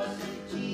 Haleluya,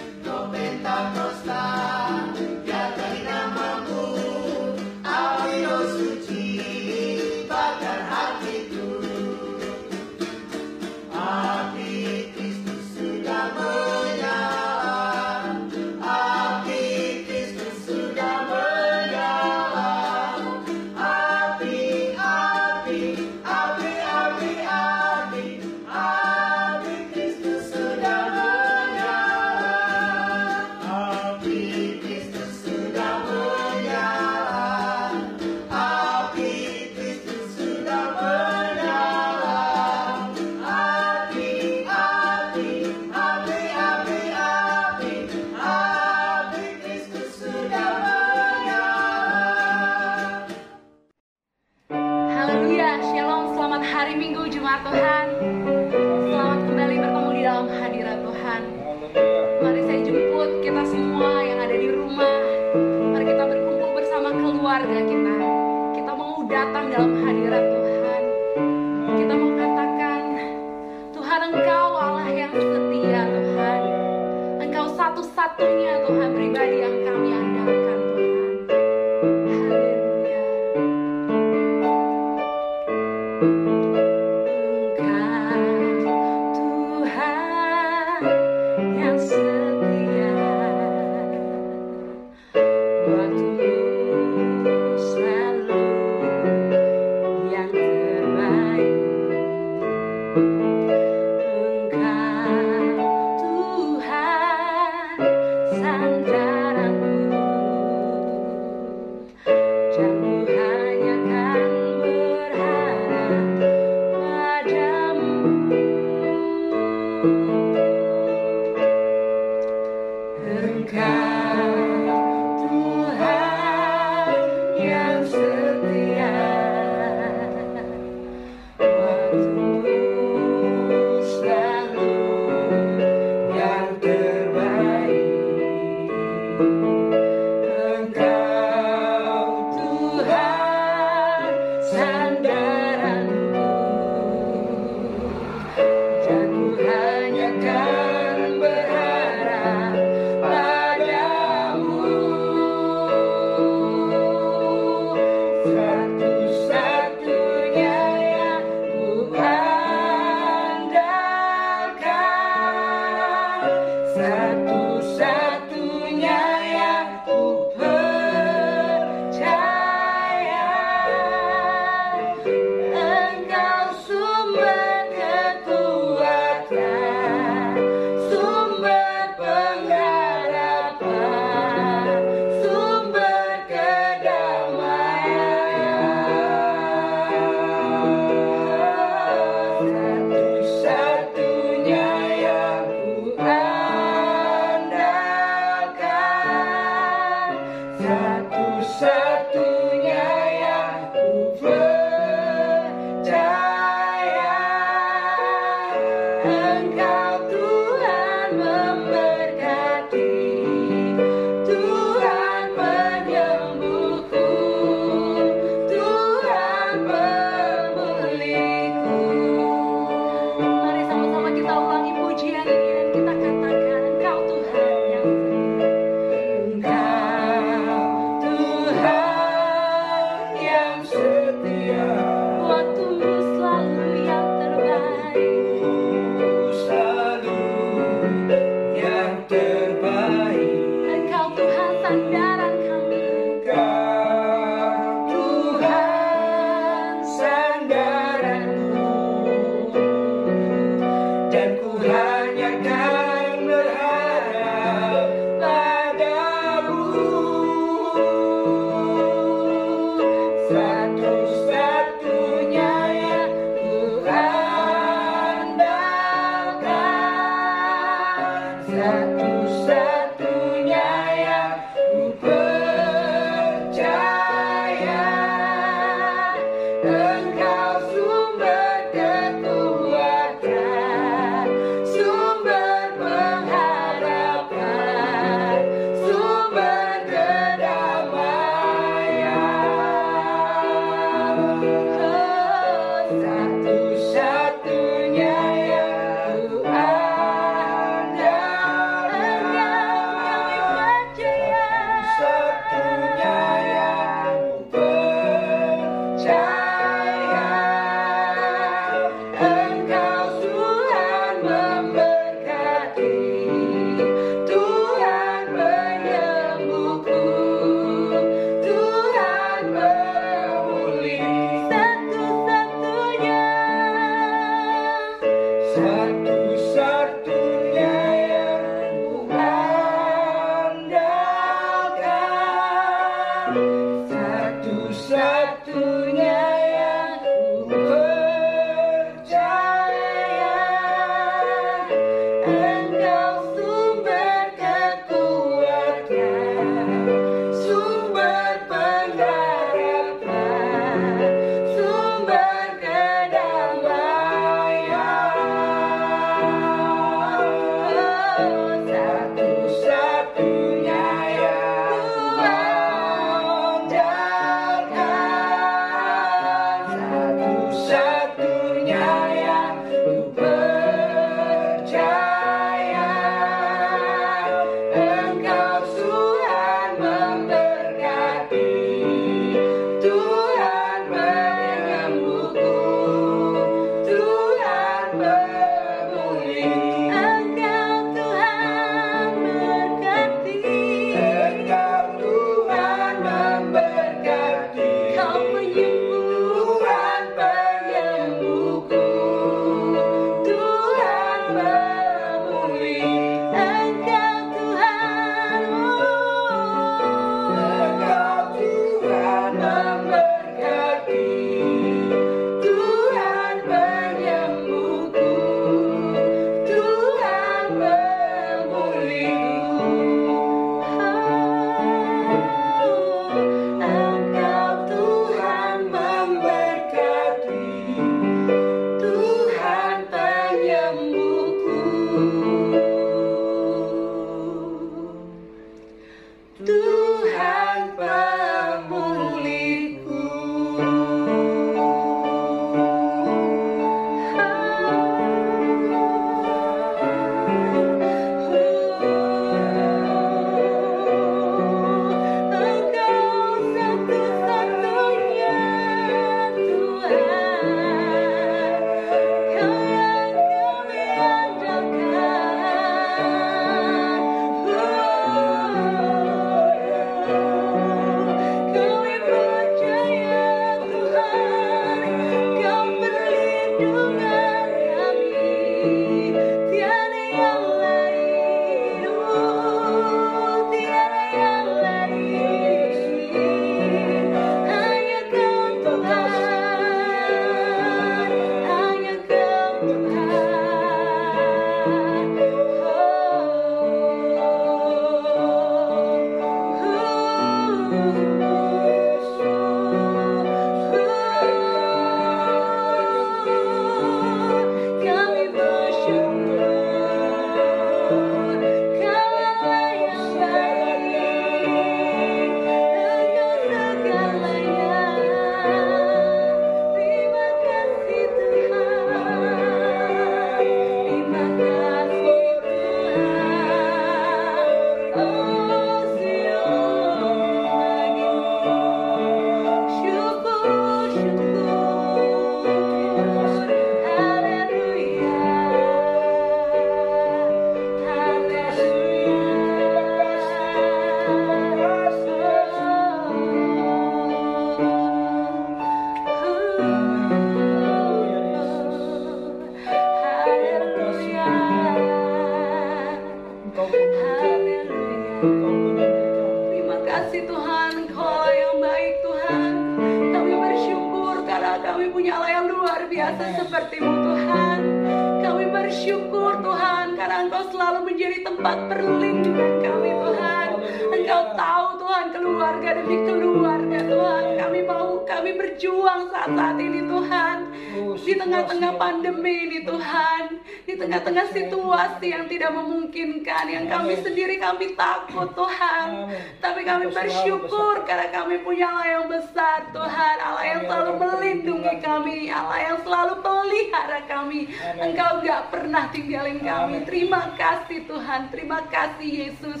bersyukur karena kami punya Allah yang besar Tuhan. Allah yang selalu melindungi kami. Allah yang selalu pelihara kami. Engkau gak pernah tinggalin kami. Terima kasih Tuhan. Terima kasih Yesus.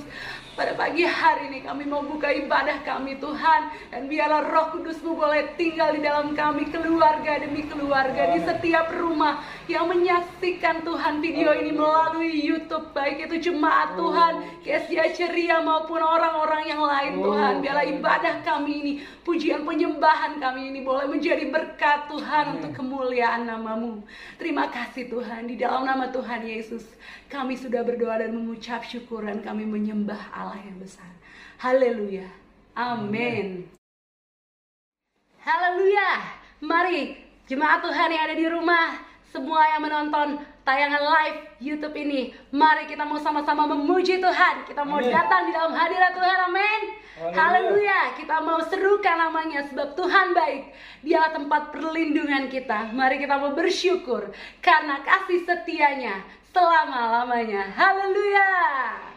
Pada pagi hari ini kami mau buka ibadah kami Tuhan. Dan biarlah roh kudusmu boleh tinggal di dalam kami Keluarga demi keluarga Di setiap rumah yang menyaksikan Tuhan video ini melalui YouTube baik itu jemaat oh. Tuhan, kesia ceria maupun orang-orang yang lain Tuhan. Oh. Biarlah ibadah kami ini, pujian penyembahan kami ini boleh menjadi berkat Tuhan untuk kemuliaan namamu. Terima kasih Tuhan di dalam nama Tuhan Yesus. Kami sudah berdoa dan mengucap syukur dan kami menyembah Allah yang besar. Haleluya. Amin. Haleluya. Mari jemaat Tuhan yang ada di rumah semua yang menonton tayangan live YouTube ini. Mari kita mau sama-sama memuji Tuhan. Kita mau amin. datang di dalam hadirat Tuhan. Amin. Haleluya. Kita mau serukan namanya sebab Tuhan baik. Dialah tempat perlindungan kita. Mari kita mau bersyukur karena kasih setianya selama-lamanya. Haleluya.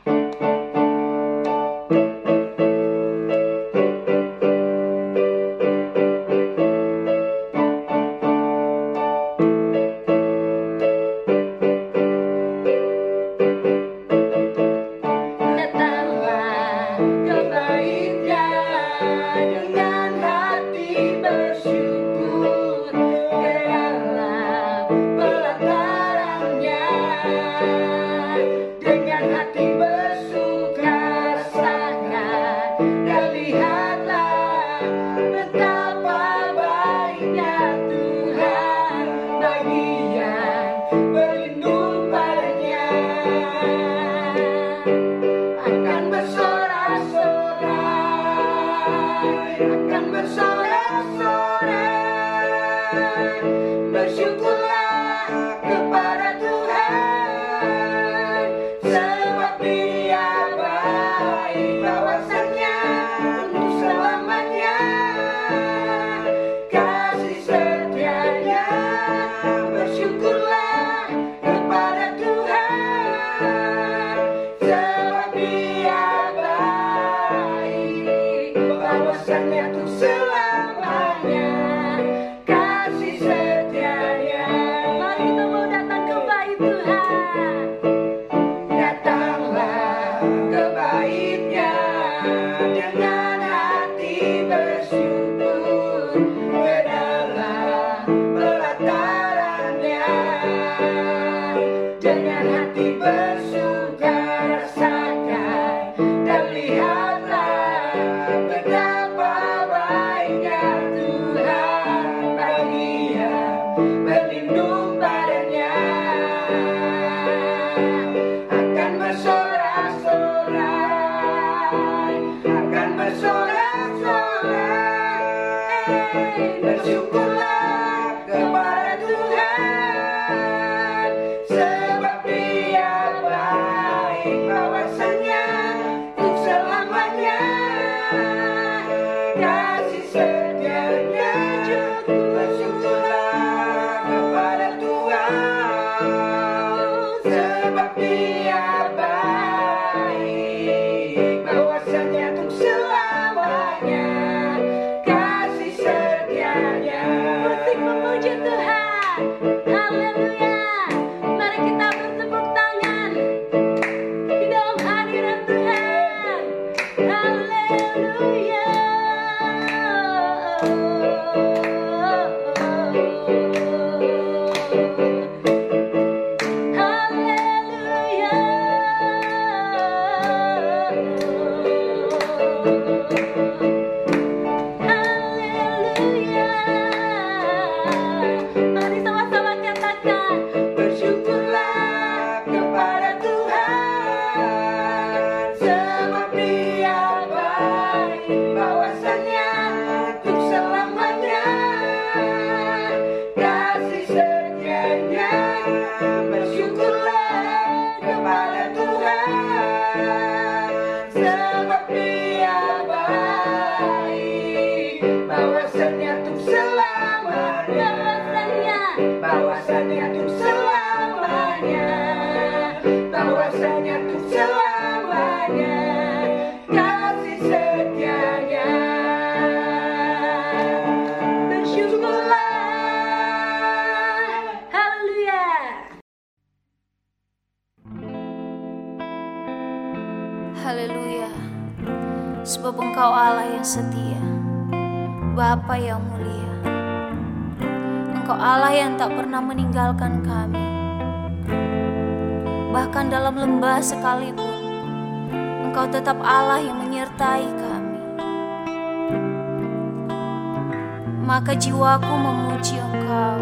memuji Engkau.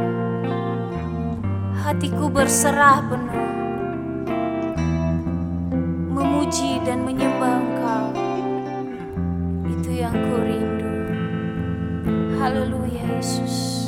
Hatiku berserah penuh, memuji dan menyembah Engkau. Itu yang ku rindu. Haleluya Yesus.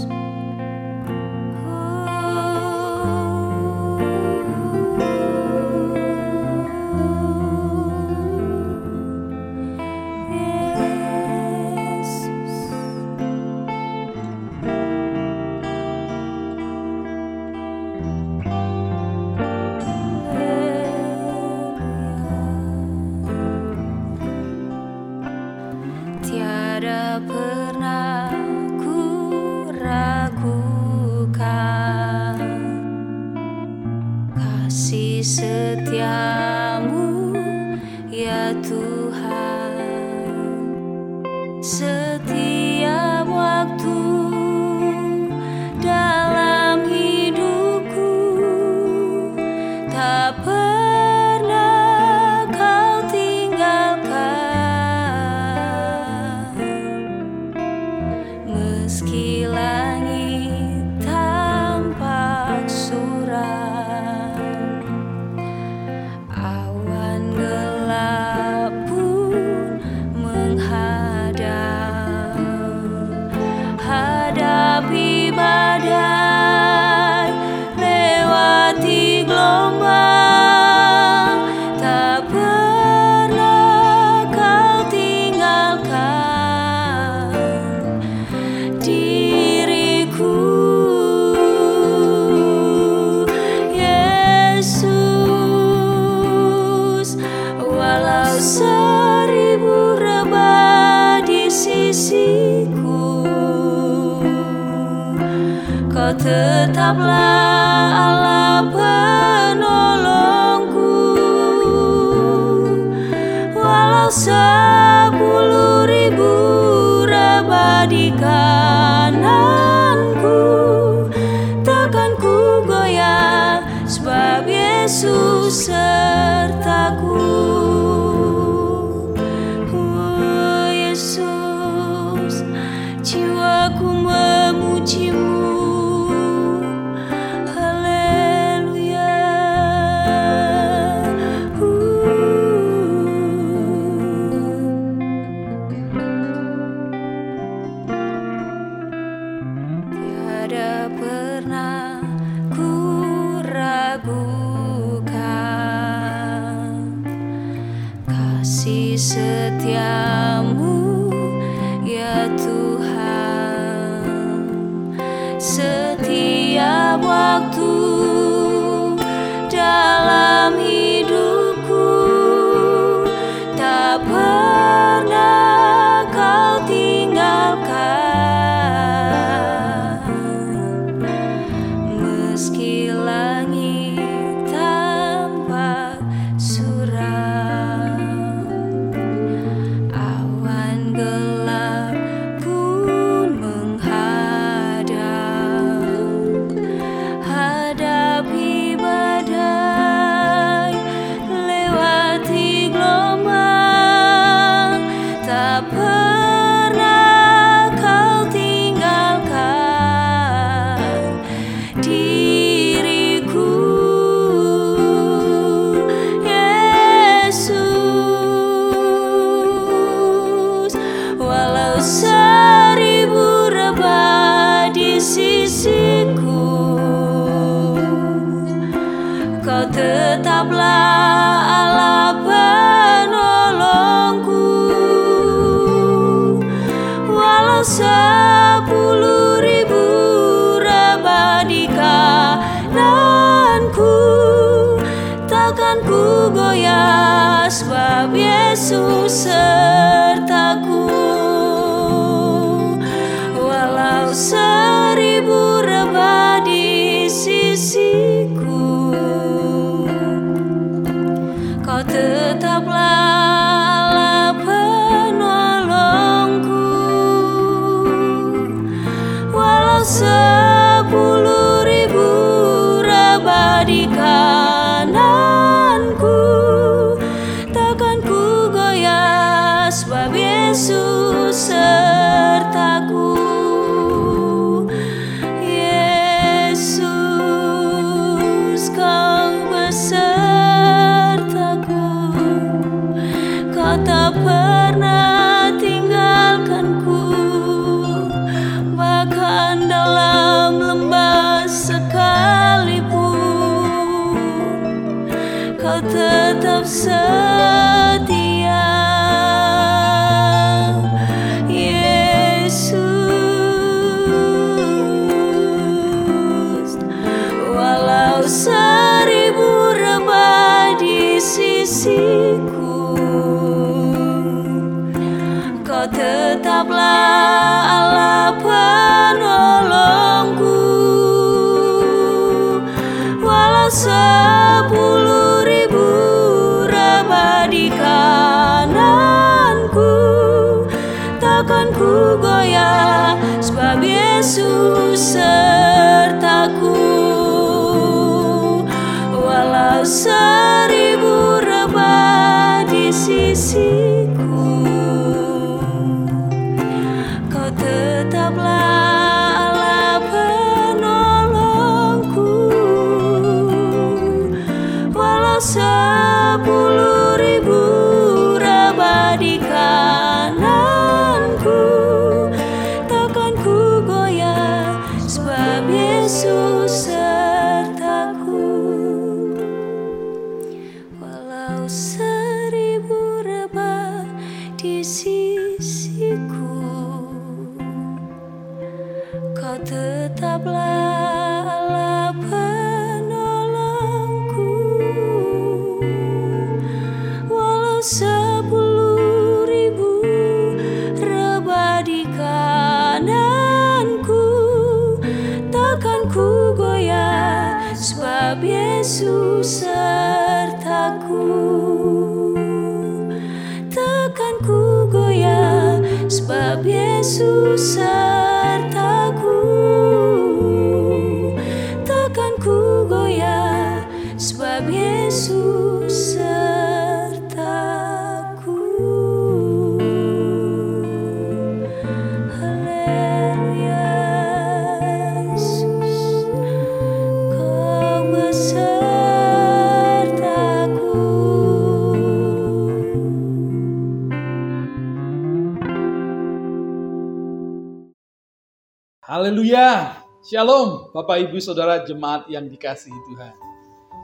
Shalom, Bapak Ibu Saudara jemaat yang dikasihi Tuhan.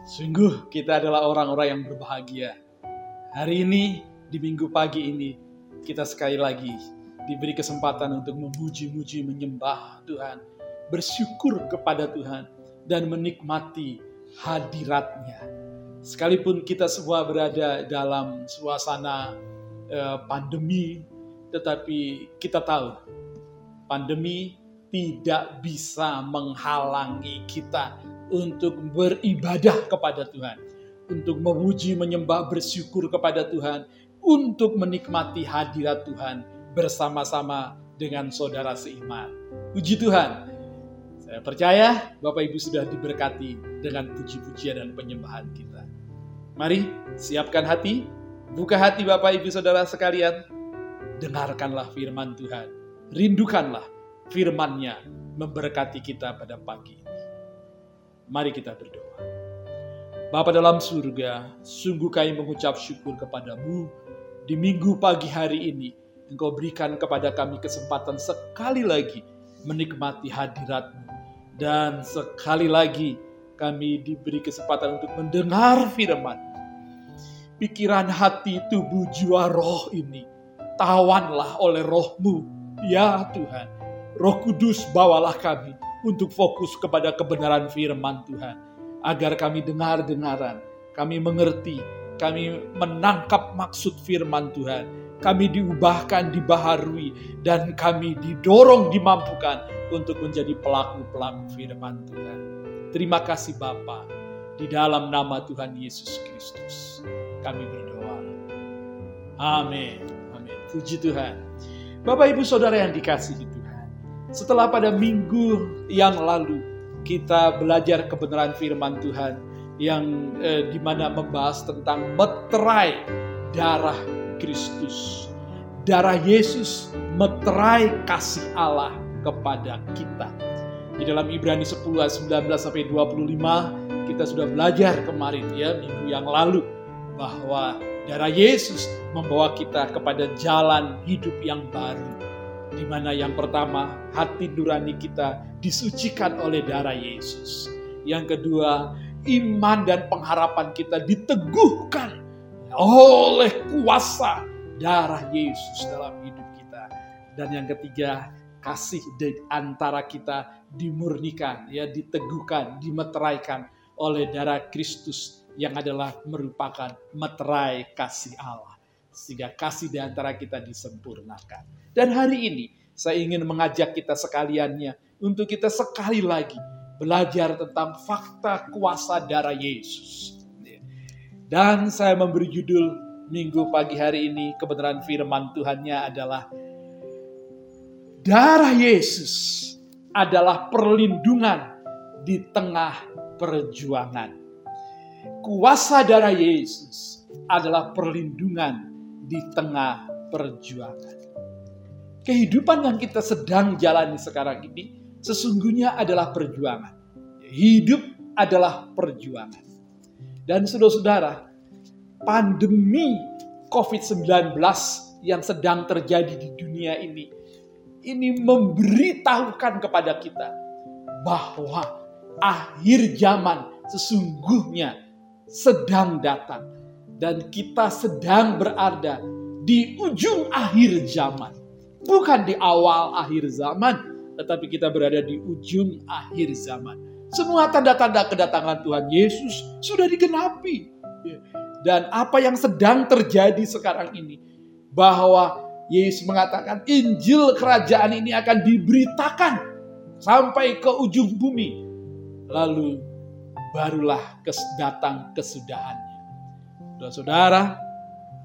Sungguh kita adalah orang-orang yang berbahagia. Hari ini, di minggu pagi ini, kita sekali lagi diberi kesempatan untuk memuji-muji, menyembah Tuhan, bersyukur kepada Tuhan, dan menikmati hadiratnya. Sekalipun kita semua berada dalam suasana eh, pandemi, tetapi kita tahu pandemi tidak bisa menghalangi kita untuk beribadah kepada Tuhan, untuk memuji, menyembah, bersyukur kepada Tuhan, untuk menikmati hadirat Tuhan bersama-sama dengan saudara seiman. Puji Tuhan. Saya percaya Bapak Ibu sudah diberkati dengan puji-pujian dan penyembahan kita. Mari siapkan hati, buka hati Bapak Ibu Saudara sekalian. Dengarkanlah firman Tuhan. Rindukanlah firman-Nya memberkati kita pada pagi ini. Mari kita berdoa. Bapa dalam surga, sungguh kami mengucap syukur kepadamu di minggu pagi hari ini. Engkau berikan kepada kami kesempatan sekali lagi menikmati hadiratmu. Dan sekali lagi kami diberi kesempatan untuk mendengar firman. Pikiran hati, tubuh, jiwa, roh ini tawanlah oleh rohmu. Ya Tuhan, roh kudus bawalah kami untuk fokus kepada kebenaran firman Tuhan. Agar kami dengar-dengaran, kami mengerti, kami menangkap maksud firman Tuhan. Kami diubahkan, dibaharui, dan kami didorong, dimampukan untuk menjadi pelaku-pelaku firman Tuhan. Terima kasih Bapa. Di dalam nama Tuhan Yesus Kristus, kami berdoa. Amin. Amin. Puji Tuhan. Bapak Ibu Saudara yang dikasihi Tuhan. Setelah pada minggu yang lalu kita belajar kebenaran firman Tuhan yang eh, di mana membahas tentang meterai darah Kristus. Darah Yesus meterai kasih Allah kepada kita. Di dalam Ibrani 10 ayat 19 sampai 25 kita sudah belajar kemarin ya minggu yang lalu bahwa darah Yesus membawa kita kepada jalan hidup yang baru. Di mana yang pertama hati nurani kita disucikan oleh darah Yesus. Yang kedua, iman dan pengharapan kita diteguhkan oleh kuasa darah Yesus dalam hidup kita. Dan yang ketiga, kasih di antara kita dimurnikan, ya diteguhkan, dimeteraikan oleh darah Kristus yang adalah merupakan meterai kasih Allah. Sehingga kasih di antara kita disempurnakan. Dan hari ini saya ingin mengajak kita sekaliannya untuk kita sekali lagi belajar tentang fakta kuasa darah Yesus. Dan saya memberi judul minggu pagi hari ini kebenaran firman Tuhannya adalah Darah Yesus adalah perlindungan di tengah perjuangan. Kuasa darah Yesus adalah perlindungan di tengah perjuangan. Kehidupan yang kita sedang jalani sekarang ini sesungguhnya adalah perjuangan. Hidup adalah perjuangan. Dan saudara-saudara, pandemi COVID-19 yang sedang terjadi di dunia ini, ini memberitahukan kepada kita bahwa akhir zaman sesungguhnya sedang datang. Dan kita sedang berada di ujung akhir zaman. Bukan di awal akhir zaman, tetapi kita berada di ujung akhir zaman. Semua tanda-tanda kedatangan Tuhan Yesus sudah digenapi. Dan apa yang sedang terjadi sekarang ini, bahwa Yesus mengatakan Injil kerajaan ini akan diberitakan sampai ke ujung bumi. Lalu barulah datang kesudahannya. Saudara-saudara,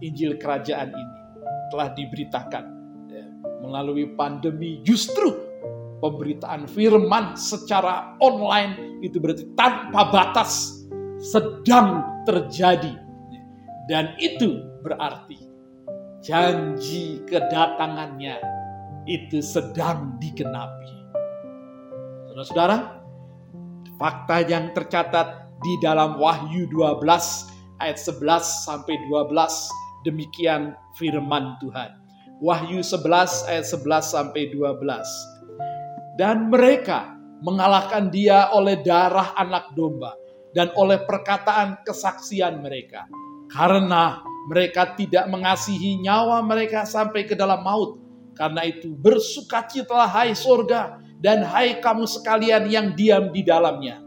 Injil kerajaan ini telah diberitakan ya, melalui pandemi justru pemberitaan firman secara online itu berarti tanpa batas sedang terjadi dan itu berarti janji kedatangannya itu sedang digenapi. Saudara-saudara, fakta yang tercatat di dalam Wahyu 12 ayat 11 sampai 12 demikian firman Tuhan. Wahyu 11 ayat 11 sampai 12. Dan mereka mengalahkan dia oleh darah anak domba dan oleh perkataan kesaksian mereka. Karena mereka tidak mengasihi nyawa mereka sampai ke dalam maut. Karena itu bersukacitalah hai surga dan hai kamu sekalian yang diam di dalamnya.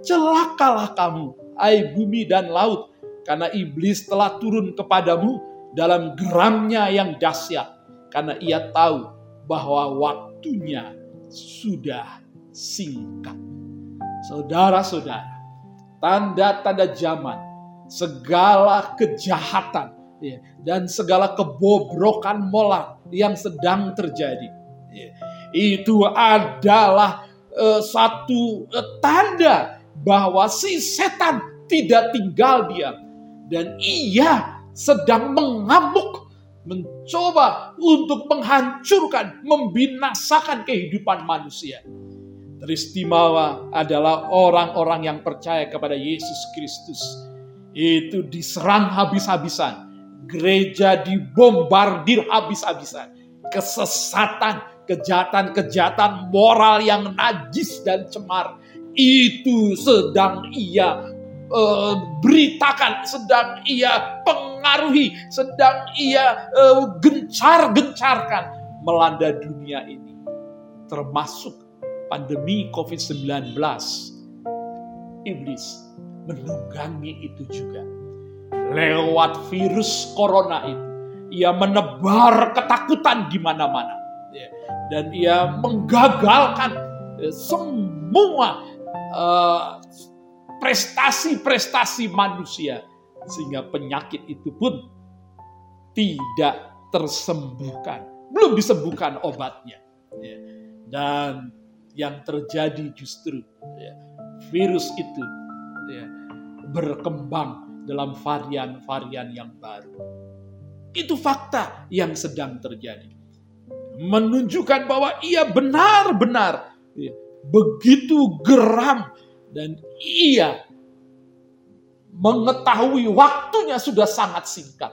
Celakalah kamu, hai bumi dan laut, karena iblis telah turun kepadamu dalam geramnya yang dahsyat. Karena ia tahu bahwa waktunya sudah singkat. Saudara-saudara, tanda-tanda zaman segala kejahatan ya, dan segala kebobrokan moral yang sedang terjadi. Ya, itu adalah uh, satu uh, tanda bahwa si setan tidak tinggal diam dan ia sedang mengamuk mencoba untuk menghancurkan, membinasakan kehidupan manusia. Teristimewa adalah orang-orang yang percaya kepada Yesus Kristus itu diserang habis-habisan. Gereja dibombardir habis-habisan. Kesesatan, kejahatan-kejahatan moral yang najis dan cemar itu sedang ia uh, beritakan, sedang ia pengaruhi, sedang ia uh, gencar-gencarkan melanda dunia ini. Termasuk pandemi COVID-19. Iblis menunggangi itu juga. Lewat virus corona itu, ia menebar ketakutan di mana-mana. Ya. Dan ia menggagalkan ya, semua eh, prestasi-prestasi manusia. Sehingga penyakit itu pun tidak tersembuhkan. Belum disembuhkan obatnya. Ya. Dan yang terjadi justru virus itu ya, berkembang dalam varian-varian yang baru. Itu fakta yang sedang terjadi. Menunjukkan bahwa ia benar-benar ya, begitu geram dan ia mengetahui waktunya sudah sangat singkat.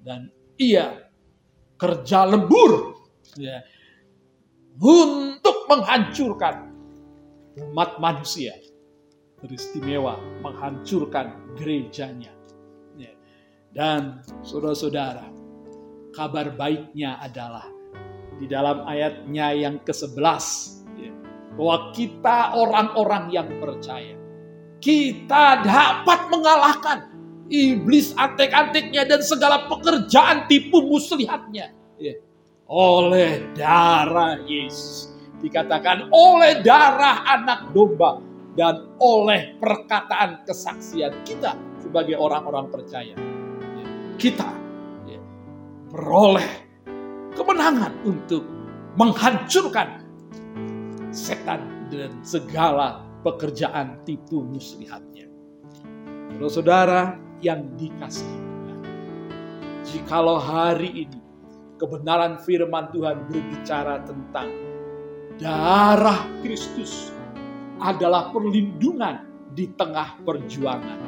Dan ia kerja lembur ya, untuk menghancurkan umat manusia beristimewa menghancurkan gerejanya. Ya. Dan saudara-saudara, kabar baiknya adalah di dalam ayatnya yang ke-11 ya, bahwa kita orang-orang yang percaya. Kita dapat mengalahkan iblis antek-anteknya dan segala pekerjaan tipu muslihatnya. Ya, oleh darah Yesus. Dikatakan oleh darah anak domba dan oleh perkataan kesaksian kita sebagai orang-orang percaya. Kita ya, beroleh kemenangan untuk menghancurkan setan dan segala pekerjaan tipu muslihatnya. Saudara yang dikasihi Tuhan, jikalau hari ini kebenaran firman Tuhan berbicara tentang darah Kristus adalah perlindungan di tengah perjuangan.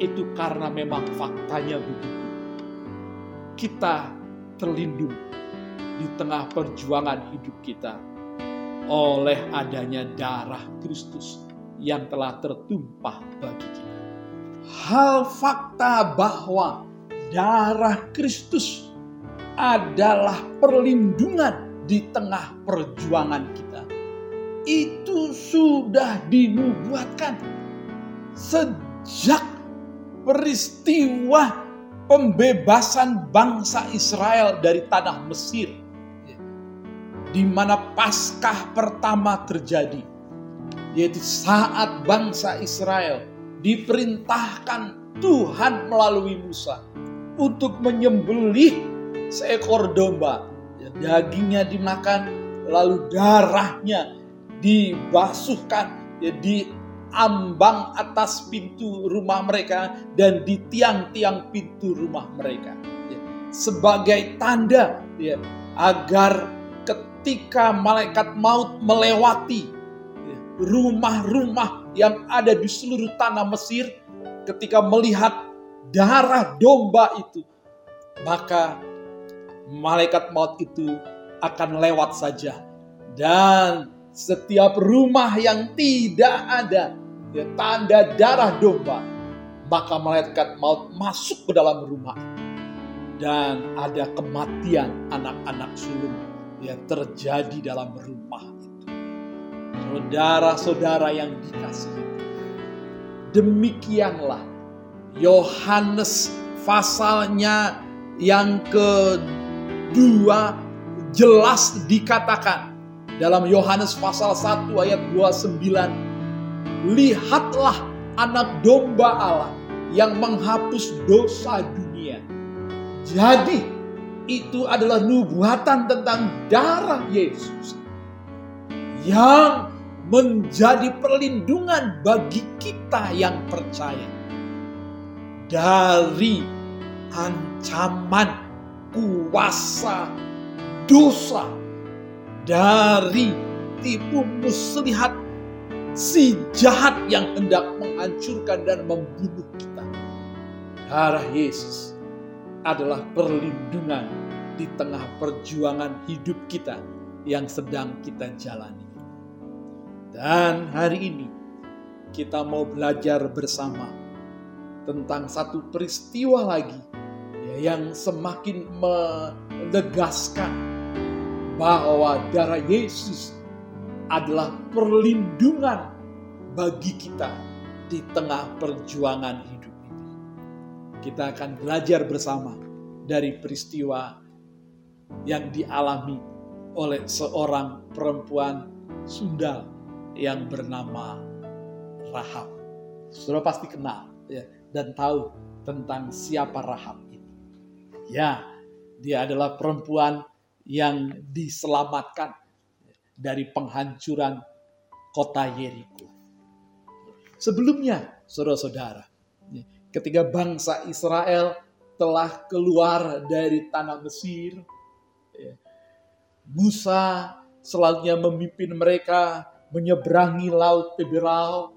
Itu karena memang faktanya begitu. Kita terlindung di tengah perjuangan hidup kita oleh adanya darah Kristus yang telah tertumpah bagi kita. Hal fakta bahwa darah Kristus adalah perlindungan di tengah perjuangan kita. Itu sudah dinubuatkan sejak peristiwa pembebasan bangsa Israel dari tanah Mesir. Di mana Paskah pertama terjadi. Yaitu saat bangsa Israel diperintahkan Tuhan melalui Musa untuk menyembelih seekor domba. Dagingnya dimakan, lalu darahnya dibasuhkan, ya, di ambang atas pintu rumah mereka dan di tiang-tiang pintu rumah mereka ya, sebagai tanda ya, agar ketika malaikat maut melewati rumah-rumah yang ada di seluruh tanah Mesir ketika melihat darah domba itu maka malaikat maut itu akan lewat saja. Dan setiap rumah yang tidak ada ya, tanda darah domba, maka malaikat maut masuk ke dalam rumah. Dan ada kematian anak-anak sulung yang terjadi dalam rumah itu. Saudara-saudara yang dikasihi, demikianlah Yohanes pasalnya yang kedua jelas dikatakan dalam Yohanes pasal 1 ayat 29, lihatlah anak domba Allah yang menghapus dosa dunia. Jadi itu adalah nubuatan tentang darah Yesus yang menjadi perlindungan bagi kita yang percaya dari ancaman kuasa dosa dari tipu muslihat si jahat yang hendak menghancurkan dan membunuh kita. Darah Yesus adalah perlindungan di tengah perjuangan hidup kita yang sedang kita jalani. Dan hari ini kita mau belajar bersama tentang satu peristiwa lagi ya, yang semakin menegaskan bahwa darah Yesus adalah perlindungan bagi kita di tengah perjuangan hidup. Kita akan belajar bersama dari peristiwa yang dialami oleh seorang perempuan sundal yang bernama Rahab. Sudah pasti kenal ya, dan tahu tentang siapa Rahab ini. Ya, dia adalah perempuan yang diselamatkan dari penghancuran kota Yeriko. Sebelumnya, saudara-saudara, ketika bangsa Israel telah keluar dari tanah Mesir, Musa selanjutnya memimpin mereka menyeberangi laut Teberau.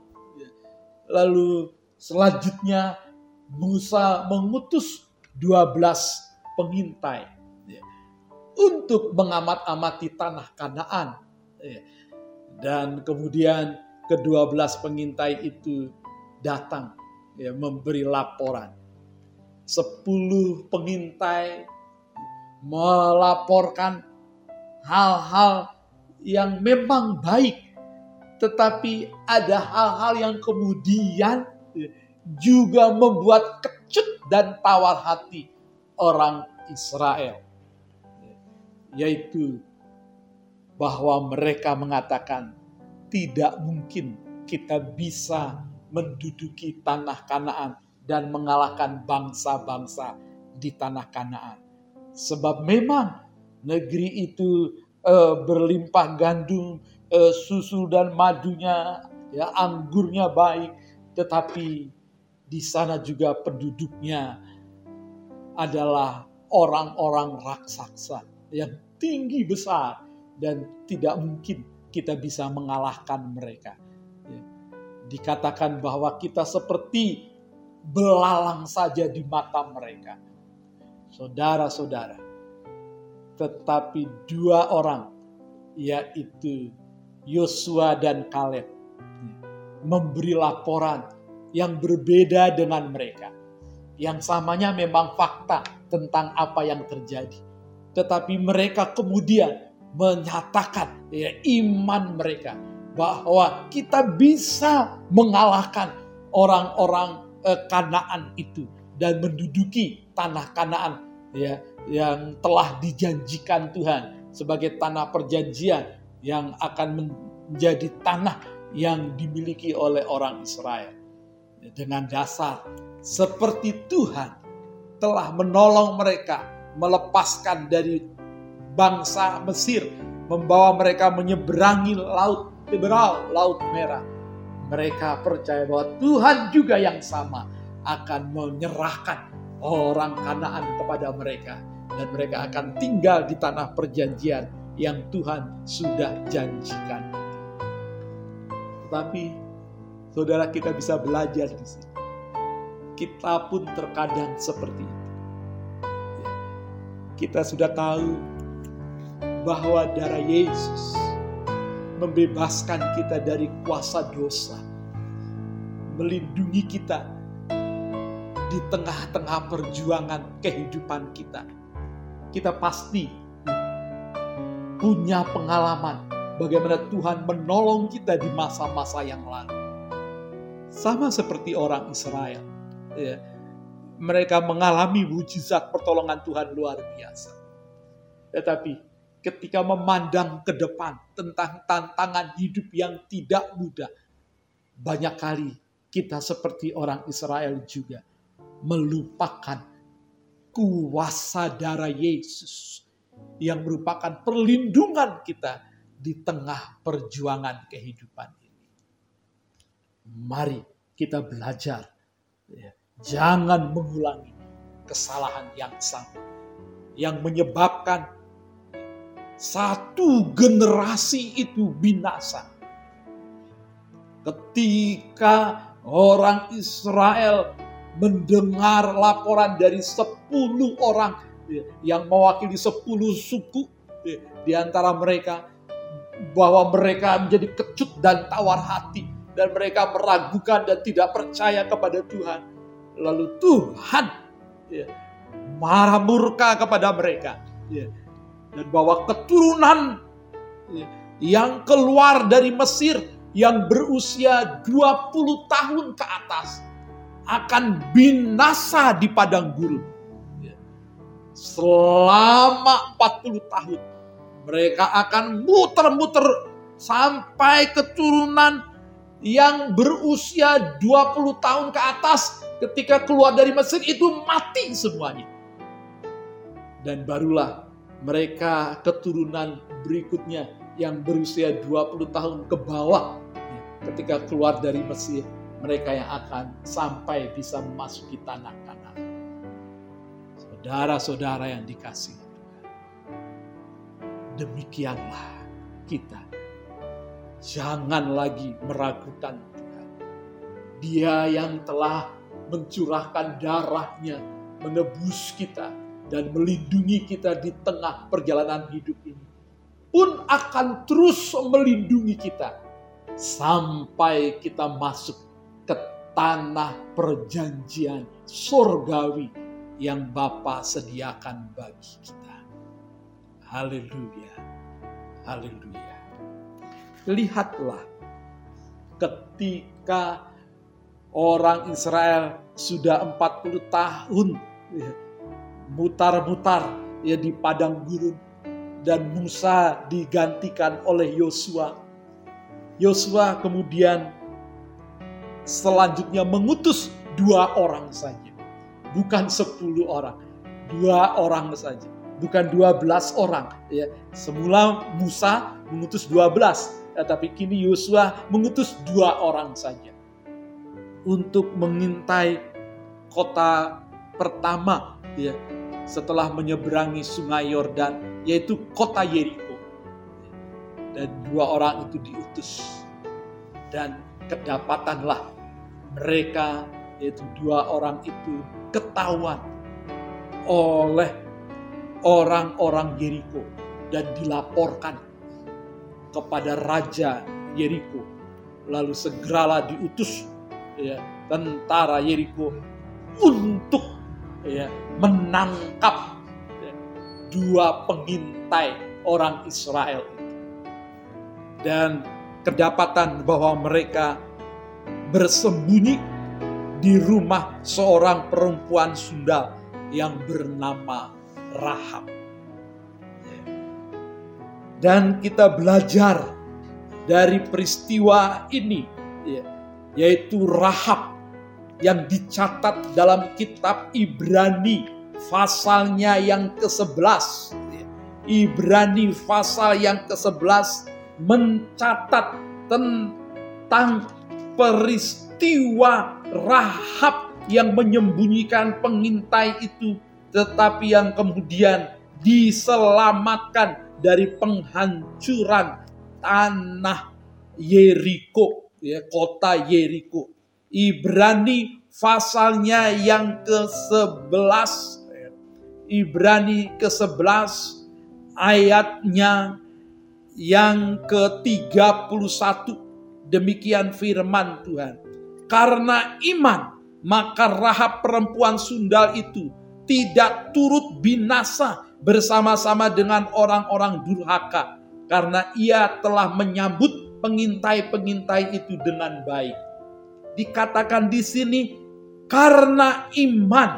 Lalu selanjutnya Musa mengutus 12 pengintai untuk mengamat-amati tanah Kanaan. Ya. Dan kemudian kedua belas pengintai itu datang ya, memberi laporan. Sepuluh pengintai melaporkan hal-hal yang memang baik, tetapi ada hal-hal yang kemudian juga membuat kecut dan tawar hati orang Israel yaitu bahwa mereka mengatakan tidak mungkin kita bisa menduduki tanah Kanaan dan mengalahkan bangsa-bangsa di tanah Kanaan. Sebab memang negeri itu eh, berlimpah gandum, eh, susu dan madunya, ya anggurnya baik, tetapi di sana juga penduduknya adalah orang-orang raksasa yang tinggi besar dan tidak mungkin kita bisa mengalahkan mereka. Dikatakan bahwa kita seperti belalang saja di mata mereka. Saudara-saudara, tetapi dua orang yaitu Yosua dan Kaleb memberi laporan yang berbeda dengan mereka. Yang samanya memang fakta tentang apa yang terjadi. Tetapi mereka kemudian menyatakan ya, iman mereka bahwa kita bisa mengalahkan orang-orang eh, Kanaan itu dan menduduki tanah Kanaan ya yang telah dijanjikan Tuhan sebagai tanah perjanjian yang akan menjadi tanah yang dimiliki oleh orang Israel. Dengan dasar seperti Tuhan telah menolong mereka melepaskan dari bangsa Mesir, membawa mereka menyeberangi laut liberal, laut merah. Mereka percaya bahwa Tuhan juga yang sama akan menyerahkan orang Kanaan kepada mereka dan mereka akan tinggal di tanah perjanjian yang Tuhan sudah janjikan. Tapi saudara kita bisa belajar di sini. Kita pun terkadang seperti itu. Kita sudah tahu bahwa darah Yesus membebaskan kita dari kuasa dosa, melindungi kita di tengah-tengah perjuangan kehidupan kita. Kita pasti punya pengalaman bagaimana Tuhan menolong kita di masa-masa yang lalu. Sama seperti orang Israel. Ya, mereka mengalami mujizat pertolongan Tuhan luar biasa. Tetapi ketika memandang ke depan tentang tantangan hidup yang tidak mudah, banyak kali kita seperti orang Israel juga melupakan kuasa darah Yesus yang merupakan perlindungan kita di tengah perjuangan kehidupan ini. Mari kita belajar, ya, jangan mengulangi kesalahan yang sama yang menyebabkan satu generasi itu binasa. Ketika orang Israel mendengar laporan dari sepuluh orang ya, yang mewakili sepuluh suku di antara mereka bahwa mereka menjadi kecut dan tawar hati dan mereka meragukan dan tidak percaya kepada Tuhan. Lalu Tuhan ya, marah murka kepada mereka ya, dan bahwa keturunan ya, yang keluar dari Mesir yang berusia 20 tahun ke atas akan binasa di padang gurun. Ya. Selama 40 tahun mereka akan muter-muter sampai keturunan yang berusia 20 tahun ke atas ketika keluar dari Mesir itu mati semuanya. Dan barulah mereka keturunan berikutnya yang berusia 20 tahun ke bawah ketika keluar dari Mesir mereka yang akan sampai bisa memasuki tanah kanan. Saudara-saudara yang dikasih demikianlah kita. Jangan lagi meragukan Tuhan. Dia yang telah mencurahkan darahnya, menebus kita, dan melindungi kita di tengah perjalanan hidup ini. Pun akan terus melindungi kita sampai kita masuk ke tanah perjanjian surgawi yang Bapa sediakan bagi kita. Haleluya. Haleluya. Lihatlah ketika orang Israel sudah 40 tahun ya, mutar-mutar ya di padang gurun dan Musa digantikan oleh Yosua. Yosua kemudian selanjutnya mengutus dua orang saja. Bukan sepuluh orang. Dua orang saja bukan 12 orang ya. Semula Musa mengutus 12, tetapi kini Yosua mengutus dua orang saja untuk mengintai kota pertama ya setelah menyeberangi sungai Yordan yaitu kota Yeriko. Dan dua orang itu diutus dan kedapatanlah mereka yaitu dua orang itu ketahuan oleh orang-orang Yeriko dan dilaporkan kepada raja Yeriko. Lalu segeralah diutus ya, tentara Yeriko untuk ya, menangkap dua pengintai orang Israel itu. Dan kedapatan bahwa mereka bersembunyi di rumah seorang perempuan Sunda yang bernama Rahab. Dan kita belajar dari peristiwa ini, ya, yaitu Rahab yang dicatat dalam kitab Ibrani pasalnya yang ke-11. Ibrani pasal yang ke-11 mencatat tentang peristiwa Rahab yang menyembunyikan pengintai itu tetapi yang kemudian diselamatkan dari penghancuran tanah Yeriko, ya, kota Yeriko. Ibrani pasalnya yang ke-11 Ibrani ke-11 ayatnya yang ke-31 demikian firman Tuhan. Karena iman maka Rahab perempuan sundal itu tidak turut binasa bersama-sama dengan orang-orang durhaka. Karena ia telah menyambut pengintai-pengintai itu dengan baik. Dikatakan di sini karena iman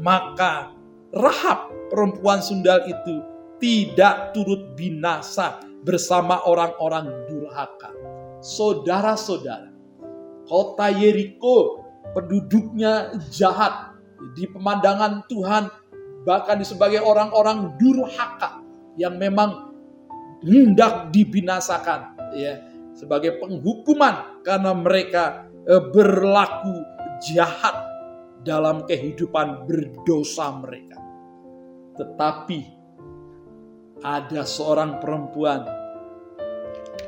maka Rahab perempuan sundal itu tidak turut binasa bersama orang-orang durhaka. Saudara-saudara, kota Yeriko penduduknya jahat di pemandangan Tuhan bahkan sebagai orang-orang durhaka yang memang hendak dibinasakan ya sebagai penghukuman karena mereka berlaku jahat dalam kehidupan berdosa mereka. Tetapi ada seorang perempuan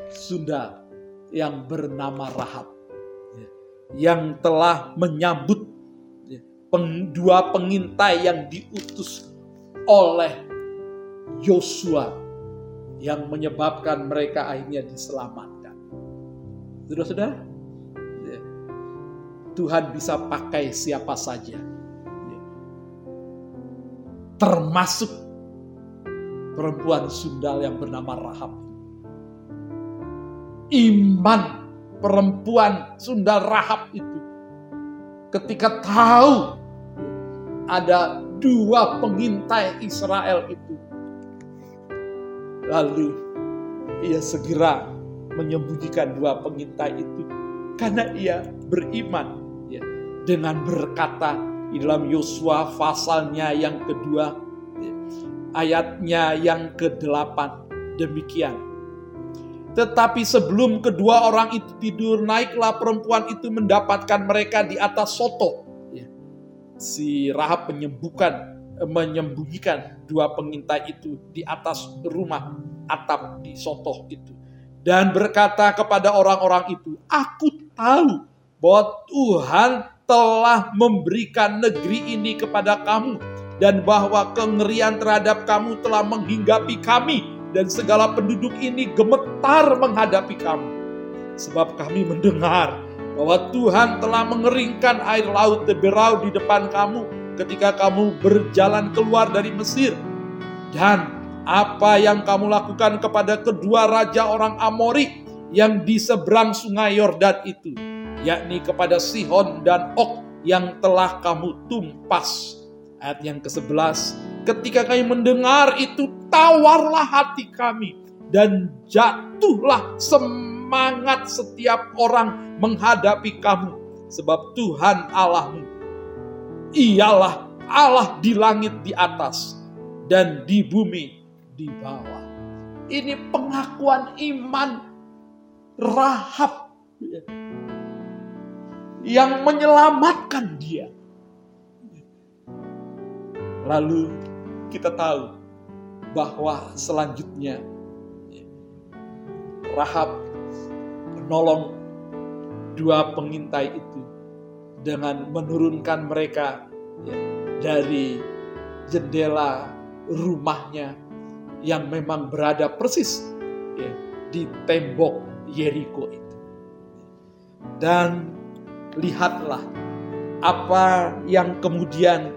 Sunda yang bernama Rahab ya, yang telah menyambut ya, dua pengintai yang diutus oleh Yosua yang menyebabkan mereka akhirnya diselamatkan. Saudara-saudara, ya, Tuhan bisa pakai siapa saja. Termasuk perempuan sundal yang bernama Rahab. Iman perempuan sundal Rahab itu ketika tahu ada dua pengintai Israel itu lalu ia segera menyembunyikan dua pengintai itu karena ia beriman dengan berkata di dalam Yosua pasalnya yang kedua ya, ayatnya yang kedelapan demikian tetapi sebelum kedua orang itu tidur, naiklah perempuan itu mendapatkan mereka di atas soto. Ya. Si Rahab menyembuhkan, menyembunyikan dua pengintai itu di atas rumah atap di soto itu. Dan berkata kepada orang-orang itu, aku tahu bahwa Tuhan telah memberikan negeri ini kepada kamu dan bahwa kengerian terhadap kamu telah menghinggapi kami dan segala penduduk ini gemetar menghadapi kamu. Sebab kami mendengar bahwa Tuhan telah mengeringkan air laut Teberau di depan kamu ketika kamu berjalan keluar dari Mesir. Dan apa yang kamu lakukan kepada kedua raja orang Amori yang di seberang sungai Yordan itu, yakni kepada Sihon dan Ok yang telah kamu tumpas. Ayat yang ke-11, ketika kami mendengar itu tawarlah hati kami dan jatuhlah semangat setiap orang menghadapi kamu sebab Tuhan Allahmu ialah Allah di langit di atas dan di bumi di bawah. Ini pengakuan iman Rahab yang menyelamatkan dia. Lalu kita tahu bahwa selanjutnya Rahab menolong dua pengintai itu dengan menurunkan mereka ya, dari jendela rumahnya yang memang berada persis ya, di tembok Yeriko itu. Dan lihatlah apa yang kemudian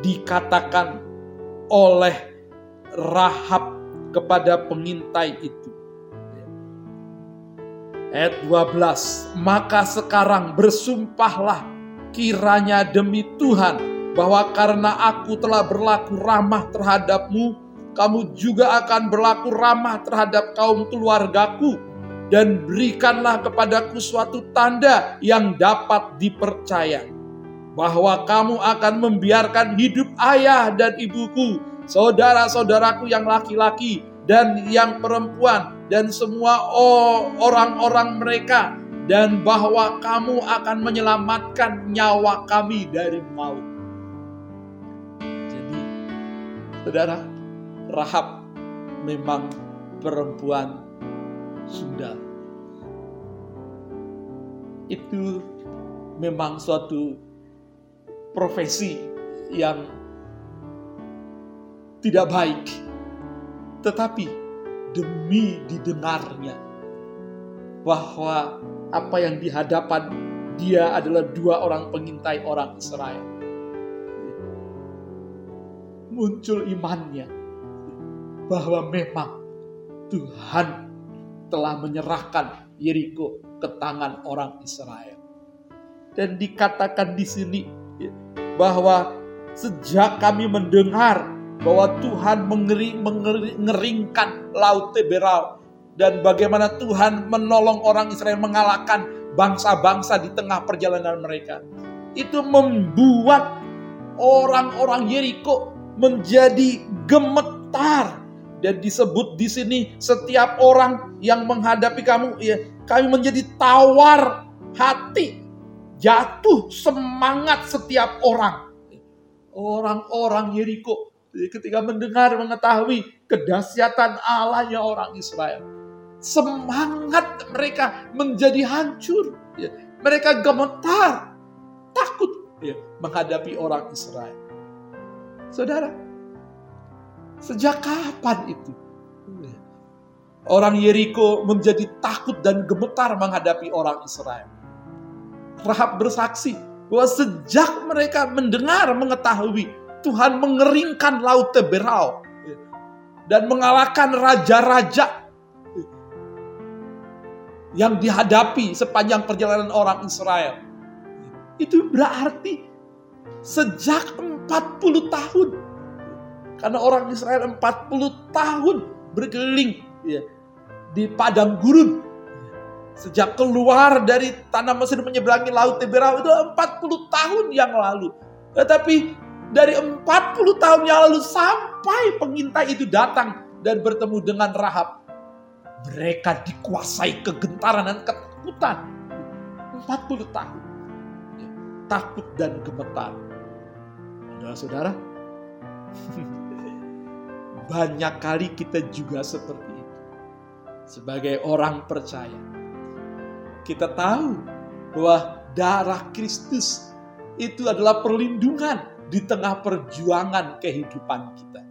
dikatakan oleh Rahab kepada pengintai itu. Ayat 12, maka sekarang bersumpahlah kiranya demi Tuhan bahwa karena aku telah berlaku ramah terhadapmu, kamu juga akan berlaku ramah terhadap kaum keluargaku dan berikanlah kepadaku suatu tanda yang dapat dipercaya bahwa kamu akan membiarkan hidup ayah dan ibuku, saudara-saudaraku yang laki-laki dan yang perempuan dan semua orang-orang mereka dan bahwa kamu akan menyelamatkan nyawa kami dari maut. Jadi, saudara, Rahab memang perempuan Sunda. Itu memang suatu profesi yang tidak baik, tetapi demi didengarnya bahwa apa yang dihadapan dia adalah dua orang pengintai orang Israel. Muncul imannya bahwa memang Tuhan telah menyerahkan Yeriko ke tangan orang Israel. Dan dikatakan di sini bahwa sejak kami mendengar bahwa Tuhan mengeri, mengeringkan laut Teberau dan bagaimana Tuhan menolong orang Israel mengalahkan bangsa-bangsa di tengah perjalanan mereka. Itu membuat orang-orang Yeriko menjadi gemetar dan disebut di sini setiap orang yang menghadapi kamu ya kami menjadi tawar hati jatuh semangat setiap orang orang-orang Yeriko ketika mendengar mengetahui kedahsyatan Allahnya orang Israel semangat mereka menjadi hancur. Ya. Mereka gemetar, takut ya, menghadapi orang Israel. Saudara, sejak kapan itu? Orang Yeriko menjadi takut dan gemetar menghadapi orang Israel. Rahab bersaksi bahwa sejak mereka mendengar mengetahui Tuhan mengeringkan laut Teberau dan mengalahkan raja-raja yang dihadapi sepanjang perjalanan orang Israel. Itu berarti sejak 40 tahun. Karena orang Israel 40 tahun berkeliling ya, di padang gurun. Sejak keluar dari tanah Mesir menyeberangi laut Teberau itu 40 tahun yang lalu. Tetapi dari 40 tahun yang lalu sampai pengintai itu datang dan bertemu dengan Rahab mereka dikuasai kegentaran dan ketakutan. 40 tahun. Ya, takut dan gemetar. Saudara-saudara, banyak kali kita juga seperti itu. Sebagai orang percaya. Kita tahu bahwa darah Kristus itu adalah perlindungan di tengah perjuangan kehidupan kita.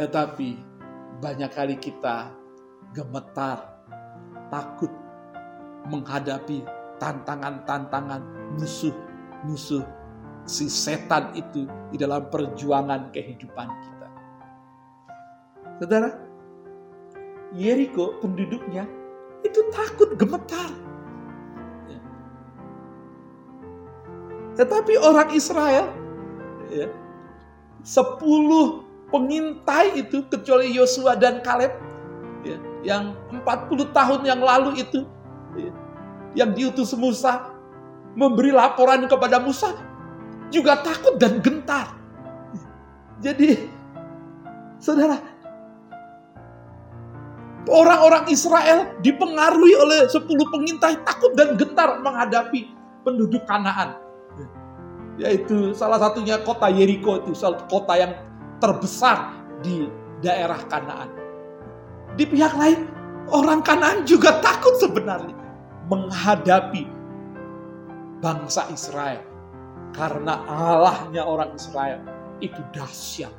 Tetapi banyak kali kita gemetar, takut menghadapi tantangan-tantangan musuh-musuh si setan itu di dalam perjuangan kehidupan kita. Saudara, Yeriko penduduknya itu takut gemetar. Ya. Tetapi orang Israel, ya, sepuluh pengintai itu kecuali Yosua dan Kaleb ya, yang 40 tahun yang lalu itu ya, yang diutus Musa memberi laporan kepada Musa juga takut dan gentar. Jadi Saudara, orang-orang Israel dipengaruhi oleh 10 pengintai takut dan gentar menghadapi penduduk Kanaan. Yaitu salah satunya kota Yeriko itu, kota yang terbesar di daerah Kanaan. Di pihak lain, orang Kanaan juga takut sebenarnya menghadapi bangsa Israel. Karena Allahnya orang Israel itu dahsyat.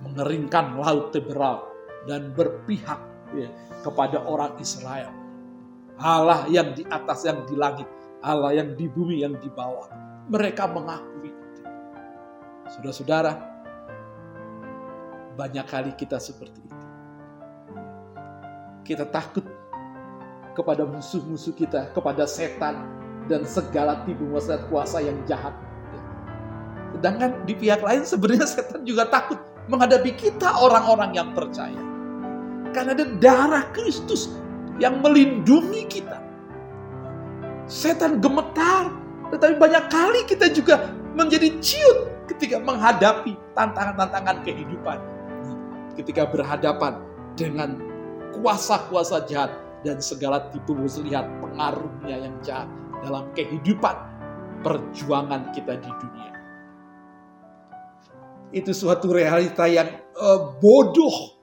Mengeringkan laut Teberal dan berpihak ya, kepada orang Israel. Allah yang di atas, yang di langit. Allah yang di bumi, yang di bawah. Mereka mengakui. Saudara-saudara, banyak kali kita seperti itu. Kita takut kepada musuh-musuh kita, kepada setan, dan segala tipu muslihat kuasa yang jahat. Sedangkan di pihak lain sebenarnya setan juga takut menghadapi kita orang-orang yang percaya. Karena ada darah Kristus yang melindungi kita. Setan gemetar, tetapi banyak kali kita juga menjadi ciut ketika menghadapi tantangan-tantangan kehidupan. Ketika berhadapan dengan kuasa-kuasa jahat dan segala tipu muslihat pengaruhnya yang jahat dalam kehidupan perjuangan kita di dunia. Itu suatu realita yang uh, bodoh.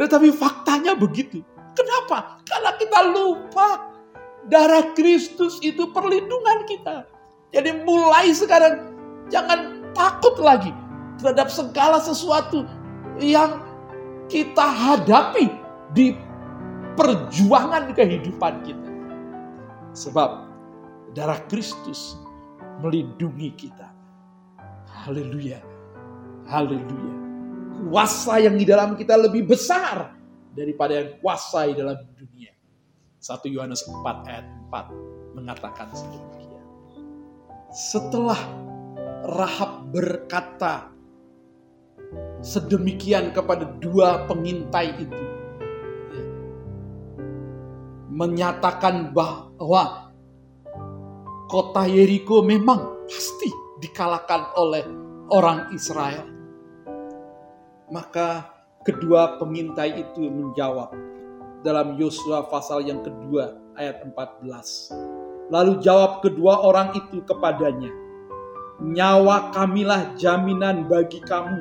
Tetapi faktanya begitu. Kenapa? Karena kita lupa darah Kristus itu perlindungan kita. Jadi mulai sekarang jangan takut lagi terhadap segala sesuatu yang kita hadapi di perjuangan kehidupan kita. Sebab darah Kristus melindungi kita. Haleluya. Haleluya. Kuasa yang di dalam kita lebih besar daripada yang kuasa di dalam dunia. 1 Yohanes 4 ayat 4 mengatakan sedemikian. Setelah Rahab berkata sedemikian kepada dua pengintai itu, menyatakan bahwa kota Yeriko memang pasti dikalahkan oleh orang Israel. Maka kedua pengintai itu menjawab dalam Yosua pasal yang kedua ayat 14. Lalu jawab kedua orang itu kepadanya, Nyawa kamilah jaminan bagi kamu,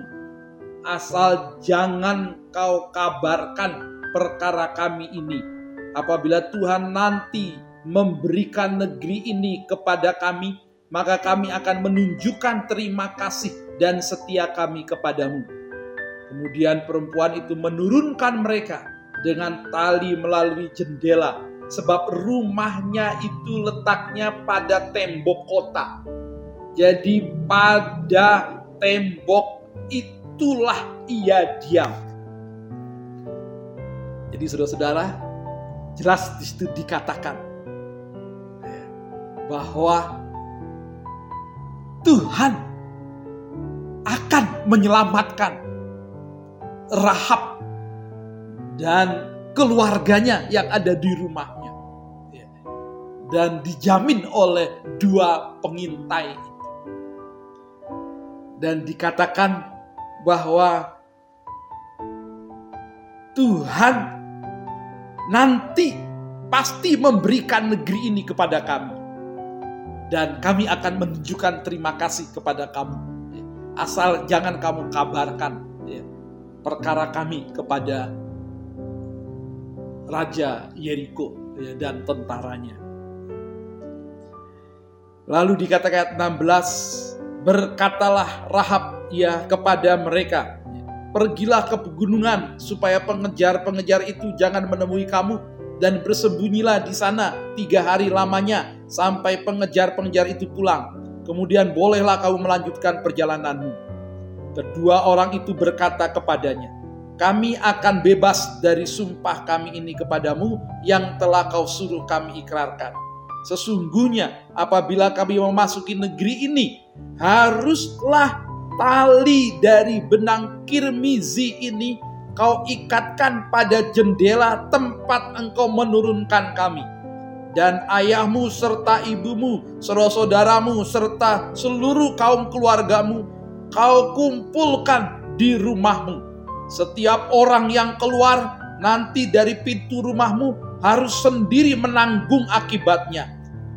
asal jangan kau kabarkan perkara kami ini Apabila Tuhan nanti memberikan negeri ini kepada kami, maka kami akan menunjukkan terima kasih dan setia kami kepadamu. Kemudian perempuan itu menurunkan mereka dengan tali melalui jendela, sebab rumahnya itu letaknya pada tembok kota. Jadi, pada tembok itulah ia diam. Jadi, saudara-saudara, jelas di situ dikatakan bahwa Tuhan akan menyelamatkan Rahab dan keluarganya yang ada di rumahnya. Dan dijamin oleh dua pengintai. Dan dikatakan bahwa Tuhan nanti pasti memberikan negeri ini kepada kami. Dan kami akan menunjukkan terima kasih kepada kamu. Asal jangan kamu kabarkan ya, perkara kami kepada Raja Yeriko ya, dan tentaranya. Lalu dikatakan 16, berkatalah Rahab ya kepada mereka, Pergilah ke pegunungan supaya pengejar-pengejar itu jangan menemui kamu dan bersembunyilah di sana tiga hari lamanya sampai pengejar-pengejar itu pulang. Kemudian bolehlah kamu melanjutkan perjalananmu. Kedua orang itu berkata kepadanya, kami akan bebas dari sumpah kami ini kepadamu yang telah kau suruh kami ikrarkan. Sesungguhnya apabila kami memasuki negeri ini, haruslah tali dari benang kirmizi ini kau ikatkan pada jendela tempat engkau menurunkan kami. Dan ayahmu serta ibumu, saudaramu serta seluruh kaum keluargamu, kau kumpulkan di rumahmu. Setiap orang yang keluar nanti dari pintu rumahmu harus sendiri menanggung akibatnya.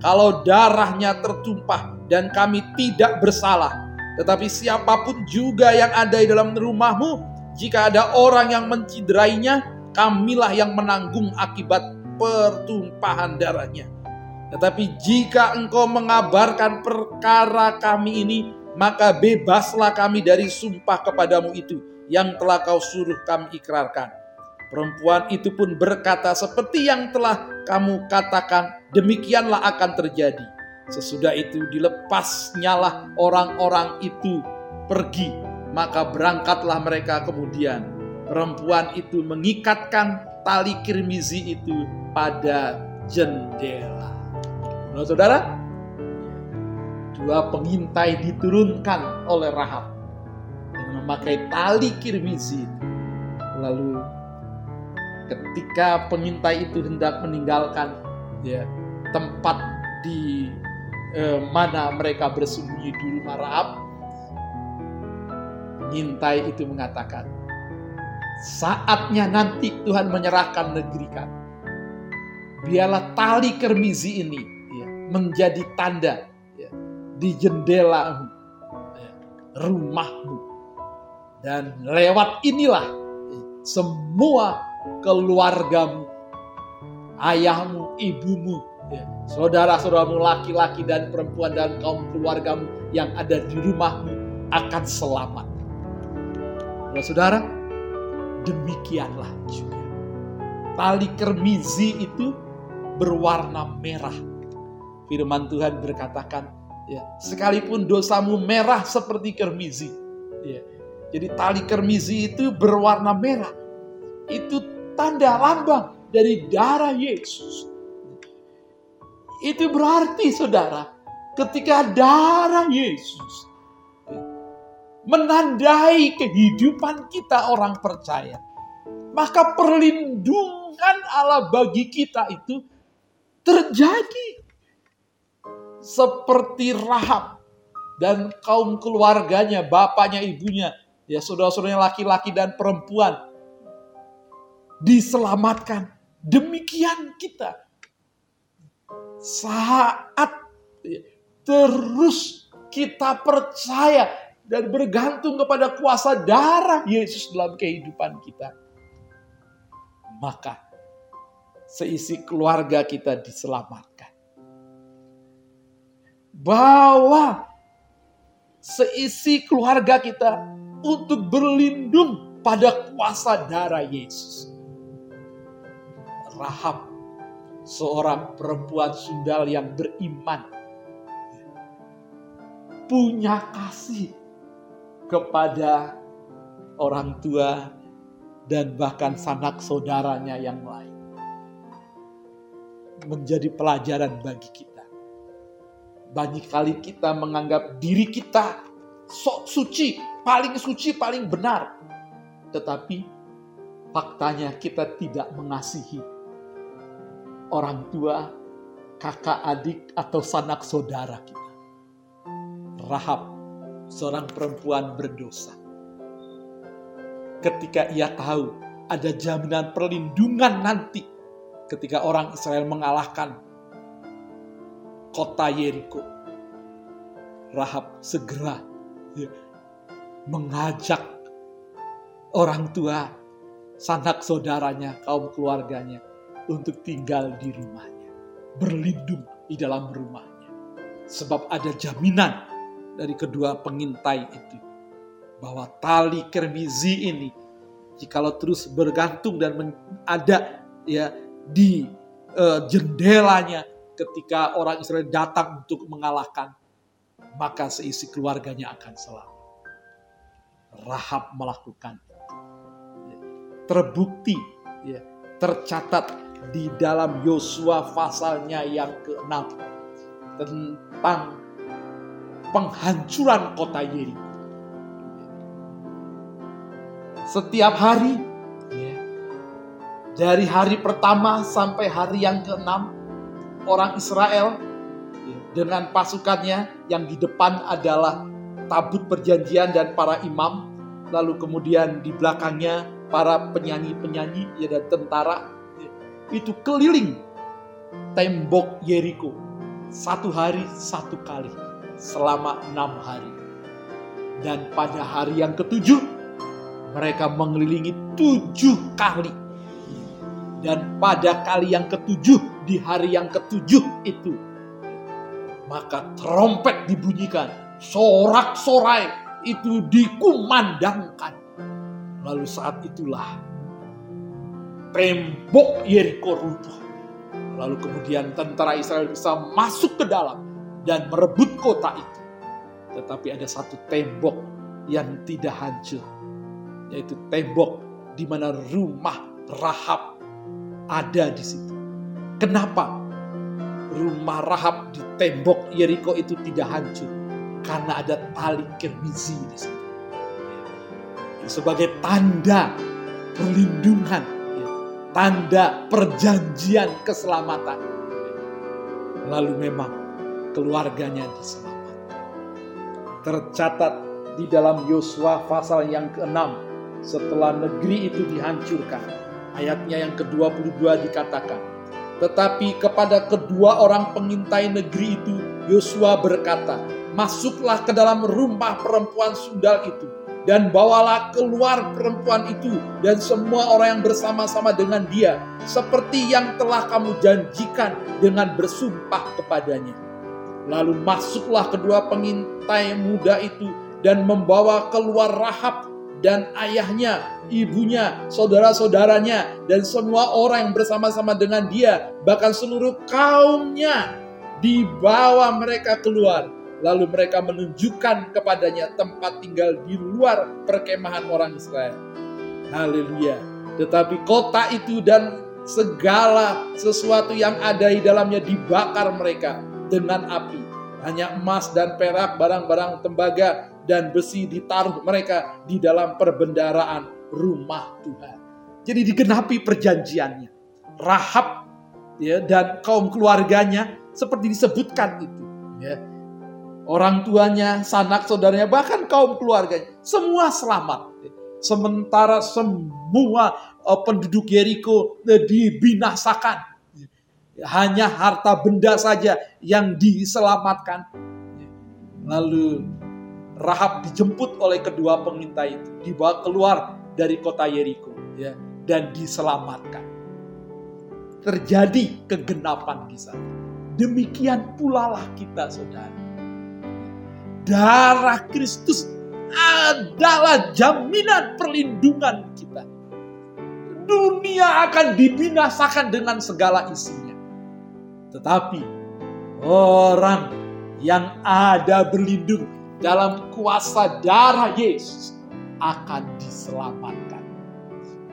Kalau darahnya tertumpah dan kami tidak bersalah, tetapi siapa pun juga yang ada di dalam rumahmu, jika ada orang yang menciderainya, kamilah yang menanggung akibat pertumpahan darahnya. Tetapi jika engkau mengabarkan perkara kami ini, maka bebaslah kami dari sumpah kepadamu itu yang telah kau suruh kami ikrarkan. Perempuan itu pun berkata seperti yang telah kamu katakan, demikianlah akan terjadi. Sesudah itu dilepasnyalah orang-orang itu pergi, maka berangkatlah mereka kemudian. Perempuan itu mengikatkan tali kirmizi itu pada jendela. Nah, saudara, dua pengintai diturunkan oleh Rahab dengan memakai tali kirmizi. Lalu ketika pengintai itu hendak meninggalkan ya tempat di eh, mana mereka bersembunyi di rumah Rahab, pengintai itu mengatakan, saatnya nanti Tuhan menyerahkan negeri kami. Biarlah tali kermizi ini menjadi tanda ya, di jendela rumahmu. Dan lewat inilah semua keluargamu, ayahmu, ibumu, ya, saudara-saudaramu laki-laki dan perempuan dan kaum keluargamu yang ada di rumahmu akan selamat. Saudara, demikianlah juga. Tali kermizi itu berwarna merah firman Tuhan berkatakan, ya, sekalipun dosamu merah seperti kermizi, ya, jadi tali kermizi itu berwarna merah. Itu tanda lambang dari darah Yesus. Itu berarti saudara, ketika darah Yesus menandai kehidupan kita orang percaya, maka perlindungan Allah bagi kita itu terjadi seperti Rahab dan kaum keluarganya, bapaknya, ibunya, ya saudara-saudaranya laki-laki dan perempuan diselamatkan. Demikian kita saat terus kita percaya dan bergantung kepada kuasa darah Yesus dalam kehidupan kita. Maka seisi keluarga kita diselamatkan bawa seisi keluarga kita untuk berlindung pada kuasa darah Yesus. Rahab, seorang perempuan sundal yang beriman, punya kasih kepada orang tua dan bahkan sanak saudaranya yang lain. Menjadi pelajaran bagi kita banyak kali kita menganggap diri kita sok suci, paling suci, paling benar. Tetapi faktanya kita tidak mengasihi orang tua, kakak adik, atau sanak saudara kita. Rahab, seorang perempuan berdosa. Ketika ia tahu ada jaminan perlindungan nanti ketika orang Israel mengalahkan kota Yeriko. Rahab segera ya, mengajak orang tua, sanak saudaranya, kaum keluarganya untuk tinggal di rumahnya, berlindung di dalam rumahnya. Sebab ada jaminan dari kedua pengintai itu bahwa tali kermizi ini jikalau terus bergantung dan ada ya di uh, jendelanya ketika orang Israel datang untuk mengalahkan, maka seisi keluarganya akan selamat. Rahab melakukan. Terbukti, ya, tercatat di dalam Yosua pasalnya yang ke-6 tentang penghancuran kota Yeriko. Setiap hari, ya, dari hari pertama sampai hari yang ke-6, orang Israel dengan pasukannya yang di depan adalah tabut perjanjian dan para imam lalu kemudian di belakangnya para penyanyi-penyanyi ya dan tentara itu keliling tembok Yeriko satu hari satu kali selama enam hari. Dan pada hari yang ketujuh, mereka mengelilingi tujuh kali. Dan pada kali yang ketujuh, di hari yang ketujuh itu, maka trompet dibunyikan, sorak-sorai itu dikumandangkan. Lalu saat itulah tembok Yeriko runtuh. Lalu kemudian tentara Israel bisa masuk ke dalam dan merebut kota itu. Tetapi ada satu tembok yang tidak hancur, yaitu tembok di mana rumah Rahab ada di situ. Kenapa rumah Rahab di tembok Yeriko itu tidak hancur? Karena ada tali kermizi di situ. Sebagai tanda perlindungan, tanda perjanjian keselamatan. Lalu memang keluarganya diselamatkan. Tercatat di dalam Yosua pasal yang ke-6 setelah negeri itu dihancurkan. Ayatnya yang ke-22 dikatakan, tetapi kepada kedua orang pengintai negeri itu Yosua berkata, "Masuklah ke dalam rumah perempuan sundal itu dan bawalah keluar perempuan itu dan semua orang yang bersama-sama dengan dia seperti yang telah kamu janjikan dengan bersumpah kepadanya." Lalu masuklah kedua pengintai muda itu dan membawa keluar Rahab dan ayahnya, ibunya, saudara-saudaranya, dan semua orang yang bersama-sama dengan dia, bahkan seluruh kaumnya, dibawa mereka keluar. Lalu mereka menunjukkan kepadanya tempat tinggal di luar perkemahan orang Israel. Haleluya. Tetapi kota itu dan segala sesuatu yang ada di dalamnya dibakar mereka dengan api. Hanya emas dan perak, barang-barang tembaga, dan besi ditaruh mereka di dalam perbendaraan rumah Tuhan. Jadi digenapi perjanjiannya. Rahab ya dan kaum keluarganya seperti disebutkan itu. Ya. Orang tuanya, sanak saudaranya, bahkan kaum keluarganya, semua selamat. Sementara semua uh, penduduk Yeriko uh, dibinasakan hanya harta benda saja yang diselamatkan. Lalu Rahab dijemput oleh kedua pengintai itu, dibawa keluar dari kota Yeriko, ya, dan diselamatkan. Terjadi kegenapan di sana. Demikian pula lah kita, saudara. Darah Kristus adalah jaminan perlindungan kita. Dunia akan dibinasakan dengan segala isinya tetapi orang yang ada berlindung dalam kuasa darah Yesus akan diselamatkan.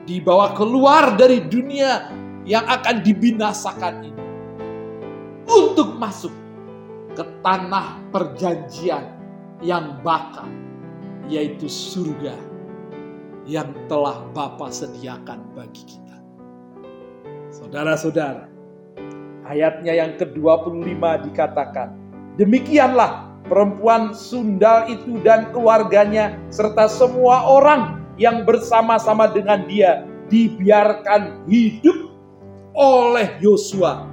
Dibawa keluar dari dunia yang akan dibinasakan ini. Untuk masuk ke tanah perjanjian yang bakal, yaitu surga yang telah Bapa sediakan bagi kita. Saudara-saudara, ayatnya yang ke-25 dikatakan, Demikianlah perempuan sundal itu dan keluarganya serta semua orang yang bersama-sama dengan dia dibiarkan hidup oleh Yosua.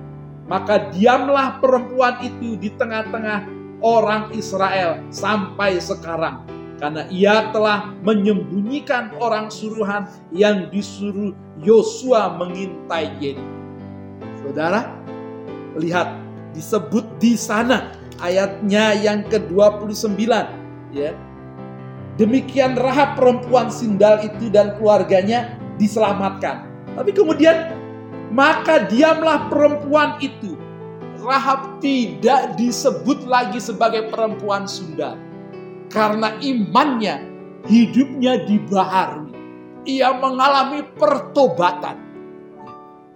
Maka diamlah perempuan itu di tengah-tengah orang Israel sampai sekarang. Karena ia telah menyembunyikan orang suruhan yang disuruh Yosua mengintai Yeriko. Saudara, Lihat disebut di sana ayatnya yang ke-29 ya. Demikian Rahab perempuan sindal itu dan keluarganya diselamatkan. Tapi kemudian maka diamlah perempuan itu. Rahab tidak disebut lagi sebagai perempuan sundal. Karena imannya, hidupnya dibaharui. Ia mengalami pertobatan.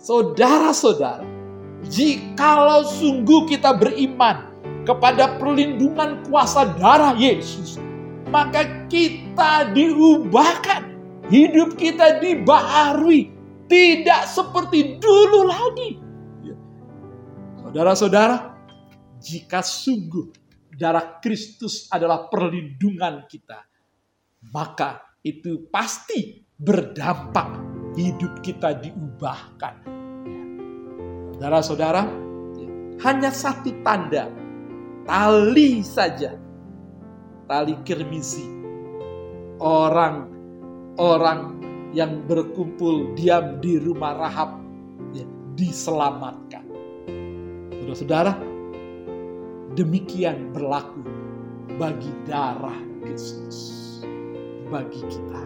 Saudara-saudara, Jikalau sungguh kita beriman kepada perlindungan kuasa darah Yesus, maka kita diubahkan, hidup kita dibaharui, tidak seperti dulu lagi. Ya. Saudara-saudara, jika sungguh darah Kristus adalah perlindungan kita, maka itu pasti berdampak hidup kita diubahkan. Saudara-saudara, hanya satu tanda, tali saja, tali kirmisi. Orang-orang yang berkumpul diam di rumah Rahab ya, diselamatkan. Saudara-saudara, demikian berlaku bagi darah Kristus bagi kita.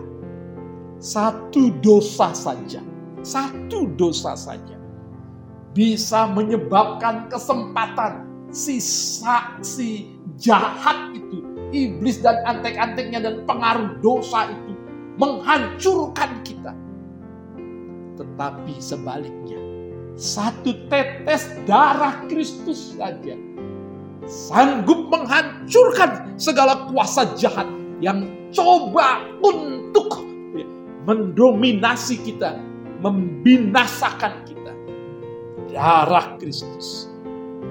Satu dosa saja, satu dosa saja bisa menyebabkan kesempatan si saksi jahat itu, iblis dan antek-anteknya dan pengaruh dosa itu menghancurkan kita. Tetapi sebaliknya, satu tetes darah Kristus saja sanggup menghancurkan segala kuasa jahat yang coba untuk mendominasi kita, membinasakan kita. Darah Kristus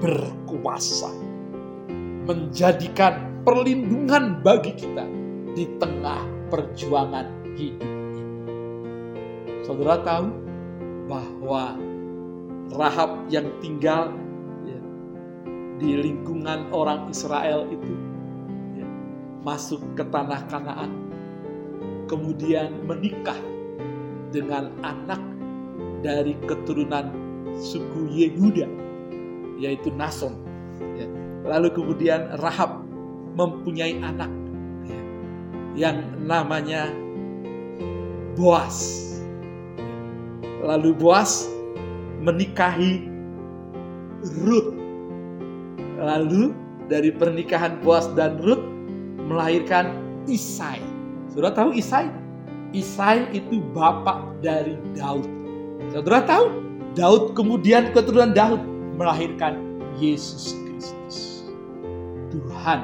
berkuasa menjadikan perlindungan bagi kita di tengah perjuangan hidup ini. Saudara tahu bahwa Rahab yang tinggal ya, di lingkungan orang Israel itu masuk ke tanah Kanaan, kemudian menikah dengan anak dari keturunan suku Yehuda, yaitu Nason. Ya. Lalu kemudian Rahab mempunyai anak ya, yang namanya Boas. Lalu Boas menikahi Ruth. Lalu dari pernikahan Boas dan Ruth melahirkan Isai. Saudara tahu Isai? Isai itu bapak dari Daud. Saudara tahu? Daud kemudian keturunan Daud melahirkan Yesus Kristus. Tuhan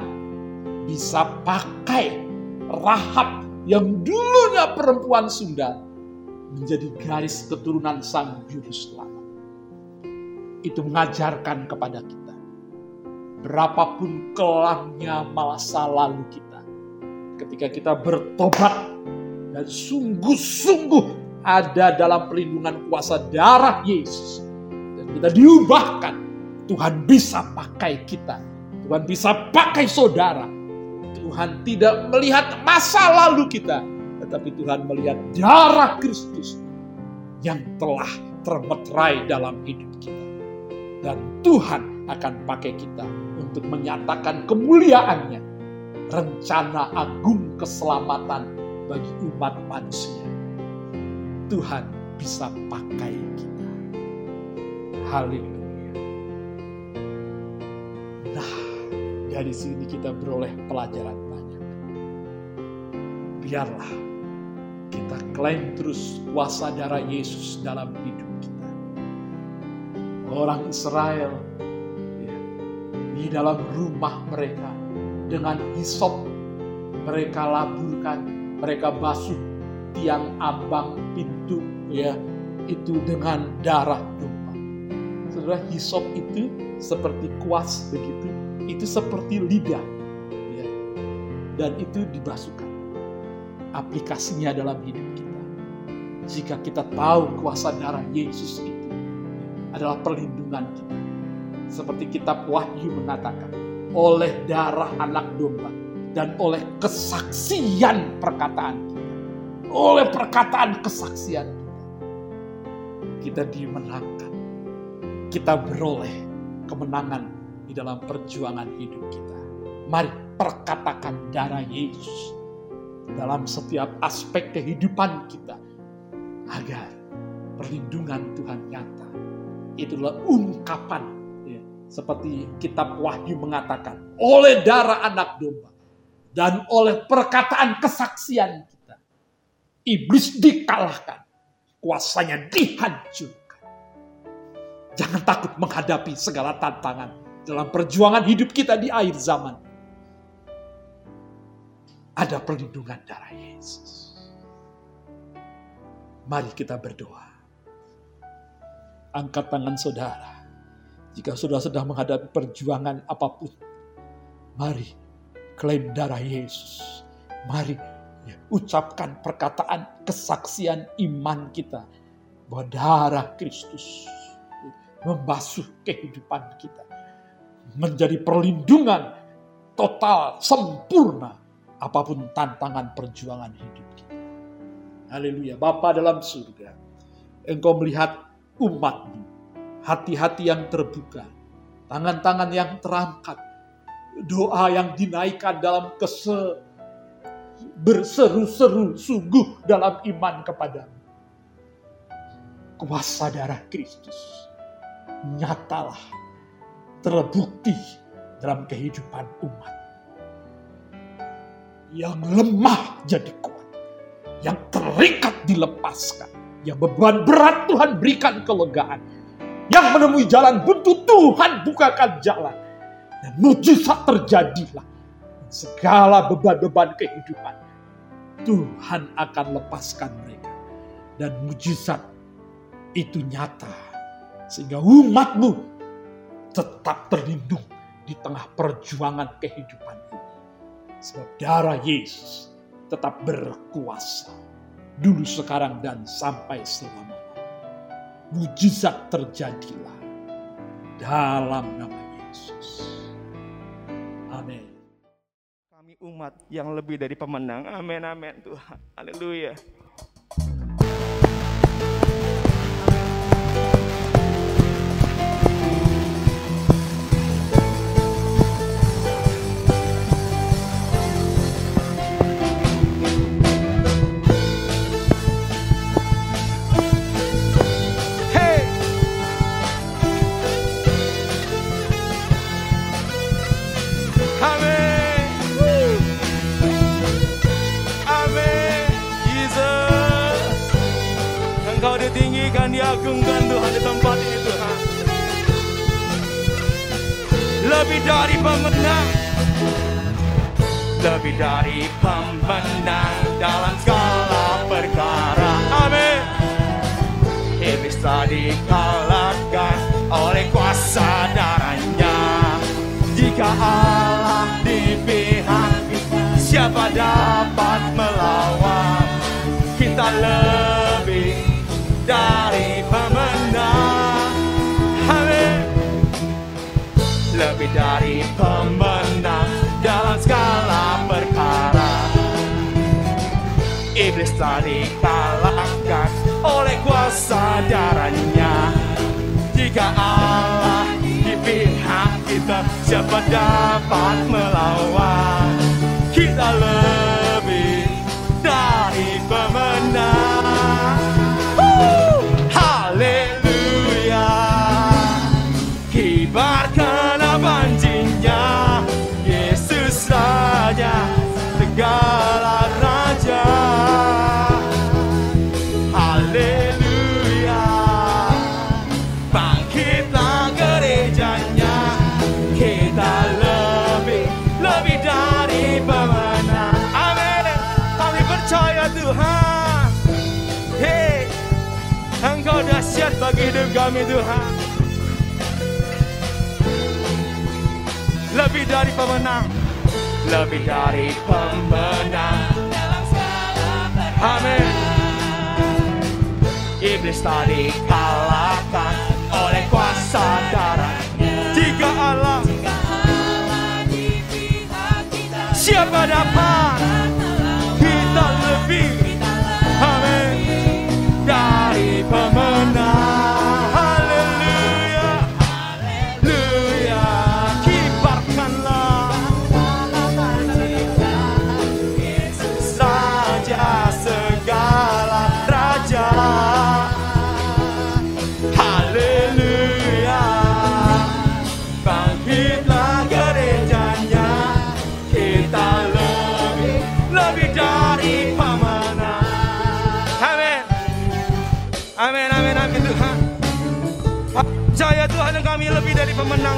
bisa pakai Rahab yang dulunya perempuan Sunda menjadi garis keturunan sang juru selamat. Itu mengajarkan kepada kita berapapun kelamnya masa lalu kita. Ketika kita bertobat dan sungguh-sungguh ada dalam perlindungan kuasa darah Yesus. Kita diubahkan. Tuhan bisa pakai kita. Tuhan bisa pakai saudara. Tuhan tidak melihat masa lalu kita. Tetapi Tuhan melihat darah Kristus yang telah termeterai dalam hidup kita. Dan Tuhan akan pakai kita untuk menyatakan kemuliaannya. Rencana agung keselamatan bagi umat manusia. Tuhan bisa pakai kita. Haleluya. Nah, dari sini kita beroleh pelajaran banyak. Biarlah kita klaim terus kuasa darah Yesus dalam hidup kita. Orang Israel di dalam rumah mereka dengan hisop mereka laburkan mereka basuh tiang ambang pintu ya itu dengan darah domba saudara hisop itu seperti kuas begitu itu seperti lidah ya. dan itu dibasuhkan aplikasinya dalam hidup kita jika kita tahu kuasa darah Yesus itu adalah perlindungan kita seperti kitab Wahyu mengatakan, oleh darah anak domba dan oleh kesaksian perkataan kita. Oleh perkataan kesaksian kita. Kita dimenangkan. Kita beroleh kemenangan di dalam perjuangan hidup kita. Mari perkatakan darah Yesus dalam setiap aspek kehidupan kita agar perlindungan Tuhan nyata. Itulah ungkapan seperti kitab Wahyu mengatakan, oleh darah anak domba dan oleh perkataan kesaksian kita, iblis dikalahkan, kuasanya dihancurkan. Jangan takut menghadapi segala tantangan dalam perjuangan hidup kita di akhir zaman. Ada perlindungan darah Yesus. Mari kita berdoa. Angkat tangan saudara jika sudah sedang menghadapi perjuangan apa pun, mari klaim darah Yesus. Mari Ya, ucapkan perkataan kesaksian iman kita bahwa darah Kristus membasuh kehidupan kita. Menjadi perlindungan total, sempurna apa pun tantangan perjuangan hidup kita. Haleluya. Bapa dalam surga, Engkau melihat umatmu, hati-hati yang terbuka, tangan-tangan yang terangkat, doa yang dinaikkan dalam kese berseru-seru sungguh dalam iman kepadamu. Kuasa darah Kristus nyatalah terbukti dalam kehidupan umat. Yang lemah jadi kuat, yang terikat dilepaskan, yang beban berat Tuhan berikan kelegaan, yang menemui jalan buntu Tuhan bukakan jalan, dan mujizat terjadilah. Segala beban-beban kehidupan, Tuhan akan lepaskan mereka. Dan mujizat itu nyata. Sehingga umatmu tetap terlindung di tengah perjuangan kehidupan ini. Sebab darah Yesus tetap berkuasa. Dulu, sekarang, dan sampai selamanya. Mujizat terjadilah dalam nama Yesus. Amin. Kami umat yang lebih dari pemenang. Amin, amin Tuhan. Haleluya. Dari pemenang. Lebih dari pemenang dalam segala perkara. Amin. Iblis telah dikalahkan oleh kuasa darahnya. Jika Allah di pihak siapa dapat melawan? Kita lebih dari pemenang. Lebih dari pemenang dalam segala perkara. Iblis telah dikalahkan oleh kuasa darahnya. Jika Allah di pihak kita, siapa dapat melawan? Kita lebih dari pemenang. Bagi hidup kami Tuhan. Lebih dari pemenang. Lebih dari pemenang. Amin. Iblis tadi kalahkan oleh kuasa darah. Jika Allah Siapa dapat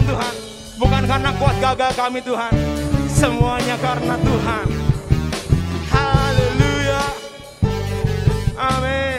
Tuhan. Bukan karena kuat gagal kami Tuhan. Semuanya karena Tuhan. Haleluya. Amin. Amin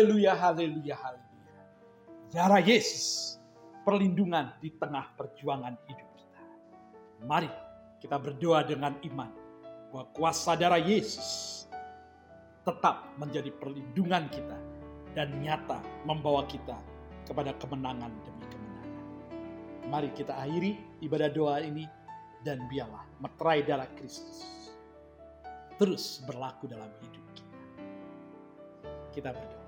Haleluya, haleluya, haleluya. Darah Yesus, perlindungan di tengah perjuangan hidup kita. Mari kita berdoa dengan iman bahwa kuasa darah Yesus tetap menjadi perlindungan kita dan nyata membawa kita kepada kemenangan demi kemenangan. Mari kita akhiri ibadah doa ini dan biarlah meterai darah Kristus terus berlaku dalam hidup kita. Kita berdoa.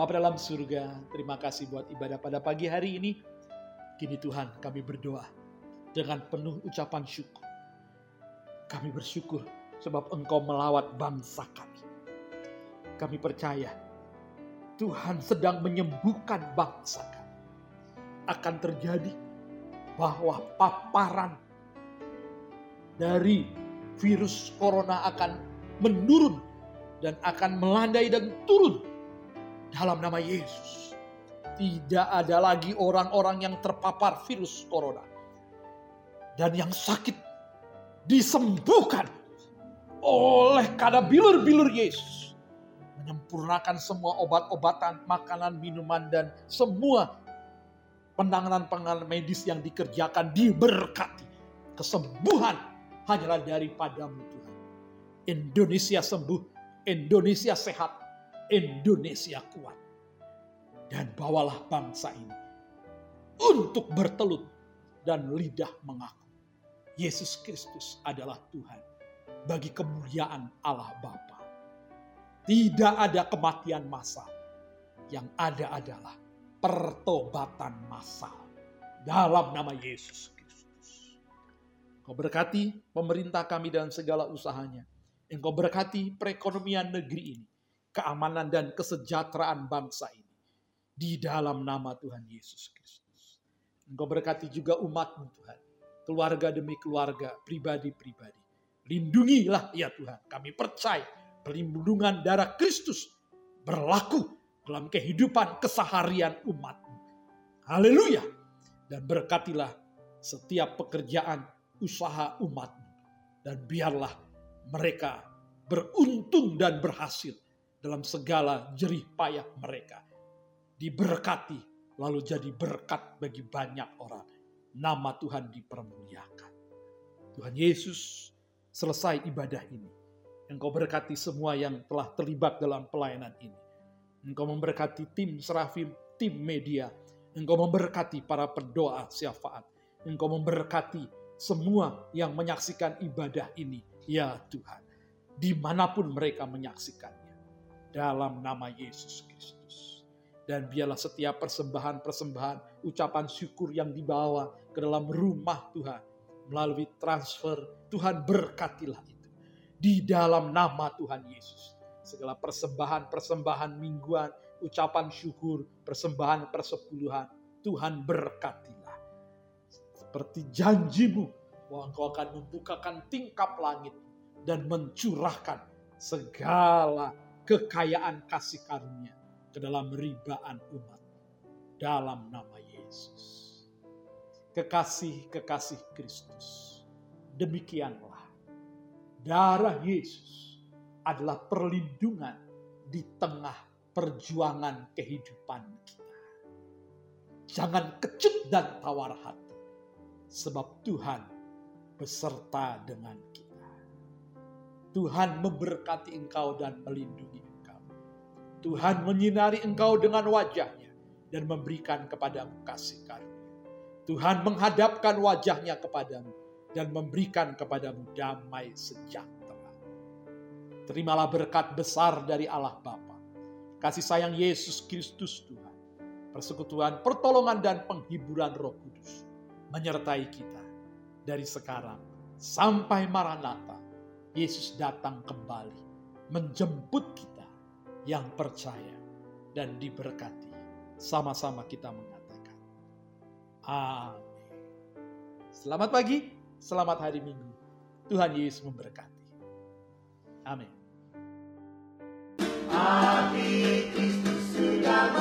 Bapa dalam surga, terima kasih buat ibadah pada pagi hari ini. Kini Tuhan kami berdoa dengan penuh ucapan syukur. Kami bersyukur sebab Engkau melawat bangsa kami. Kami percaya Tuhan sedang menyembuhkan bangsa kami. Akan terjadi bahwa paparan dari virus corona akan menurun dan akan melandai dan turun dalam nama Yesus. Tidak ada lagi orang-orang yang terpapar virus corona. Dan yang sakit disembuhkan oleh kada bilur-bilur Yesus. Menyempurnakan semua obat-obatan, makanan, minuman, dan semua penanganan-penanganan medis yang dikerjakan diberkati. Kesembuhan hanyalah daripadamu Tuhan. Indonesia sembuh, Indonesia sehat, Indonesia kuat. Dan bawalah bangsa ini untuk bertelut dan lidah mengaku. Yesus Kristus adalah Tuhan bagi kemuliaan Allah Bapa. Tidak ada kematian massal. Yang ada adalah pertobatan massal dalam nama Yesus Kristus. Kau berkati pemerintah kami dan segala usahanya. Engkau berkati perekonomian negeri ini keamanan dan kesejahteraan bangsa ini. Di dalam nama Tuhan Yesus Kristus. Engkau berkati juga umatmu Tuhan. Keluarga demi keluarga, pribadi-pribadi. Lindungilah ya Tuhan. Kami percaya perlindungan darah Kristus berlaku dalam kehidupan keseharian umatmu. Haleluya. Dan berkatilah setiap pekerjaan usaha umatmu. Dan biarlah mereka beruntung dan berhasil dalam segala jerih payah mereka. Diberkati lalu jadi berkat bagi banyak orang. Nama Tuhan dipermuliakan. Tuhan Yesus selesai ibadah ini. Engkau berkati semua yang telah terlibat dalam pelayanan ini. Engkau memberkati tim serafim, tim media. Engkau memberkati para pendoa syafaat. Engkau memberkati semua yang menyaksikan ibadah ini. Ya Tuhan, di mana pun mereka menyaksikan dalam nama Yesus Kristus. Dan biarlah setiap persembahan-persembahan, ucapan syukur yang dibawa ke dalam rumah Tuhan melalui transfer, Tuhan berkatilah itu. Di dalam nama Tuhan Yesus. Segala persembahan-persembahan mingguan, ucapan syukur, persembahan persepuluhan, Tuhan berkatilah. Seperti janjimu bahwa engkau akan membukakan tingkap langit dan mencurahkan segala kekayaan kasih karunia ke dalam ribaan umat dalam nama Yesus. Kekasih-kekasih Kristus. Demikianlah darah Yesus adalah perlindungan di tengah perjuangan kehidupan kita. Jangan kecut dan tawar hati, sebab Tuhan beserta dengan kita. Tuhan memberkati engkau dan melindungi engkau. Tuhan menyinari engkau dengan wajahnya dan memberikan kepadamu kasih karunia. Tuhan menghadapkan wajahnya kepadamu dan memberikan kepadamu damai sejahtera. Terimalah berkat besar dari Allah Bapa, kasih sayang Yesus Kristus Tuhan, persekutuan, pertolongan dan penghiburan Roh Kudus menyertai kita dari sekarang sampai Maranatha Yesus datang kembali menjemput kita yang percaya dan diberkati. Sama-sama kita mengatakan. Amin. Selamat pagi, selamat hari Minggu. Tuhan Yesus memberkati. Amin. Kristus sudah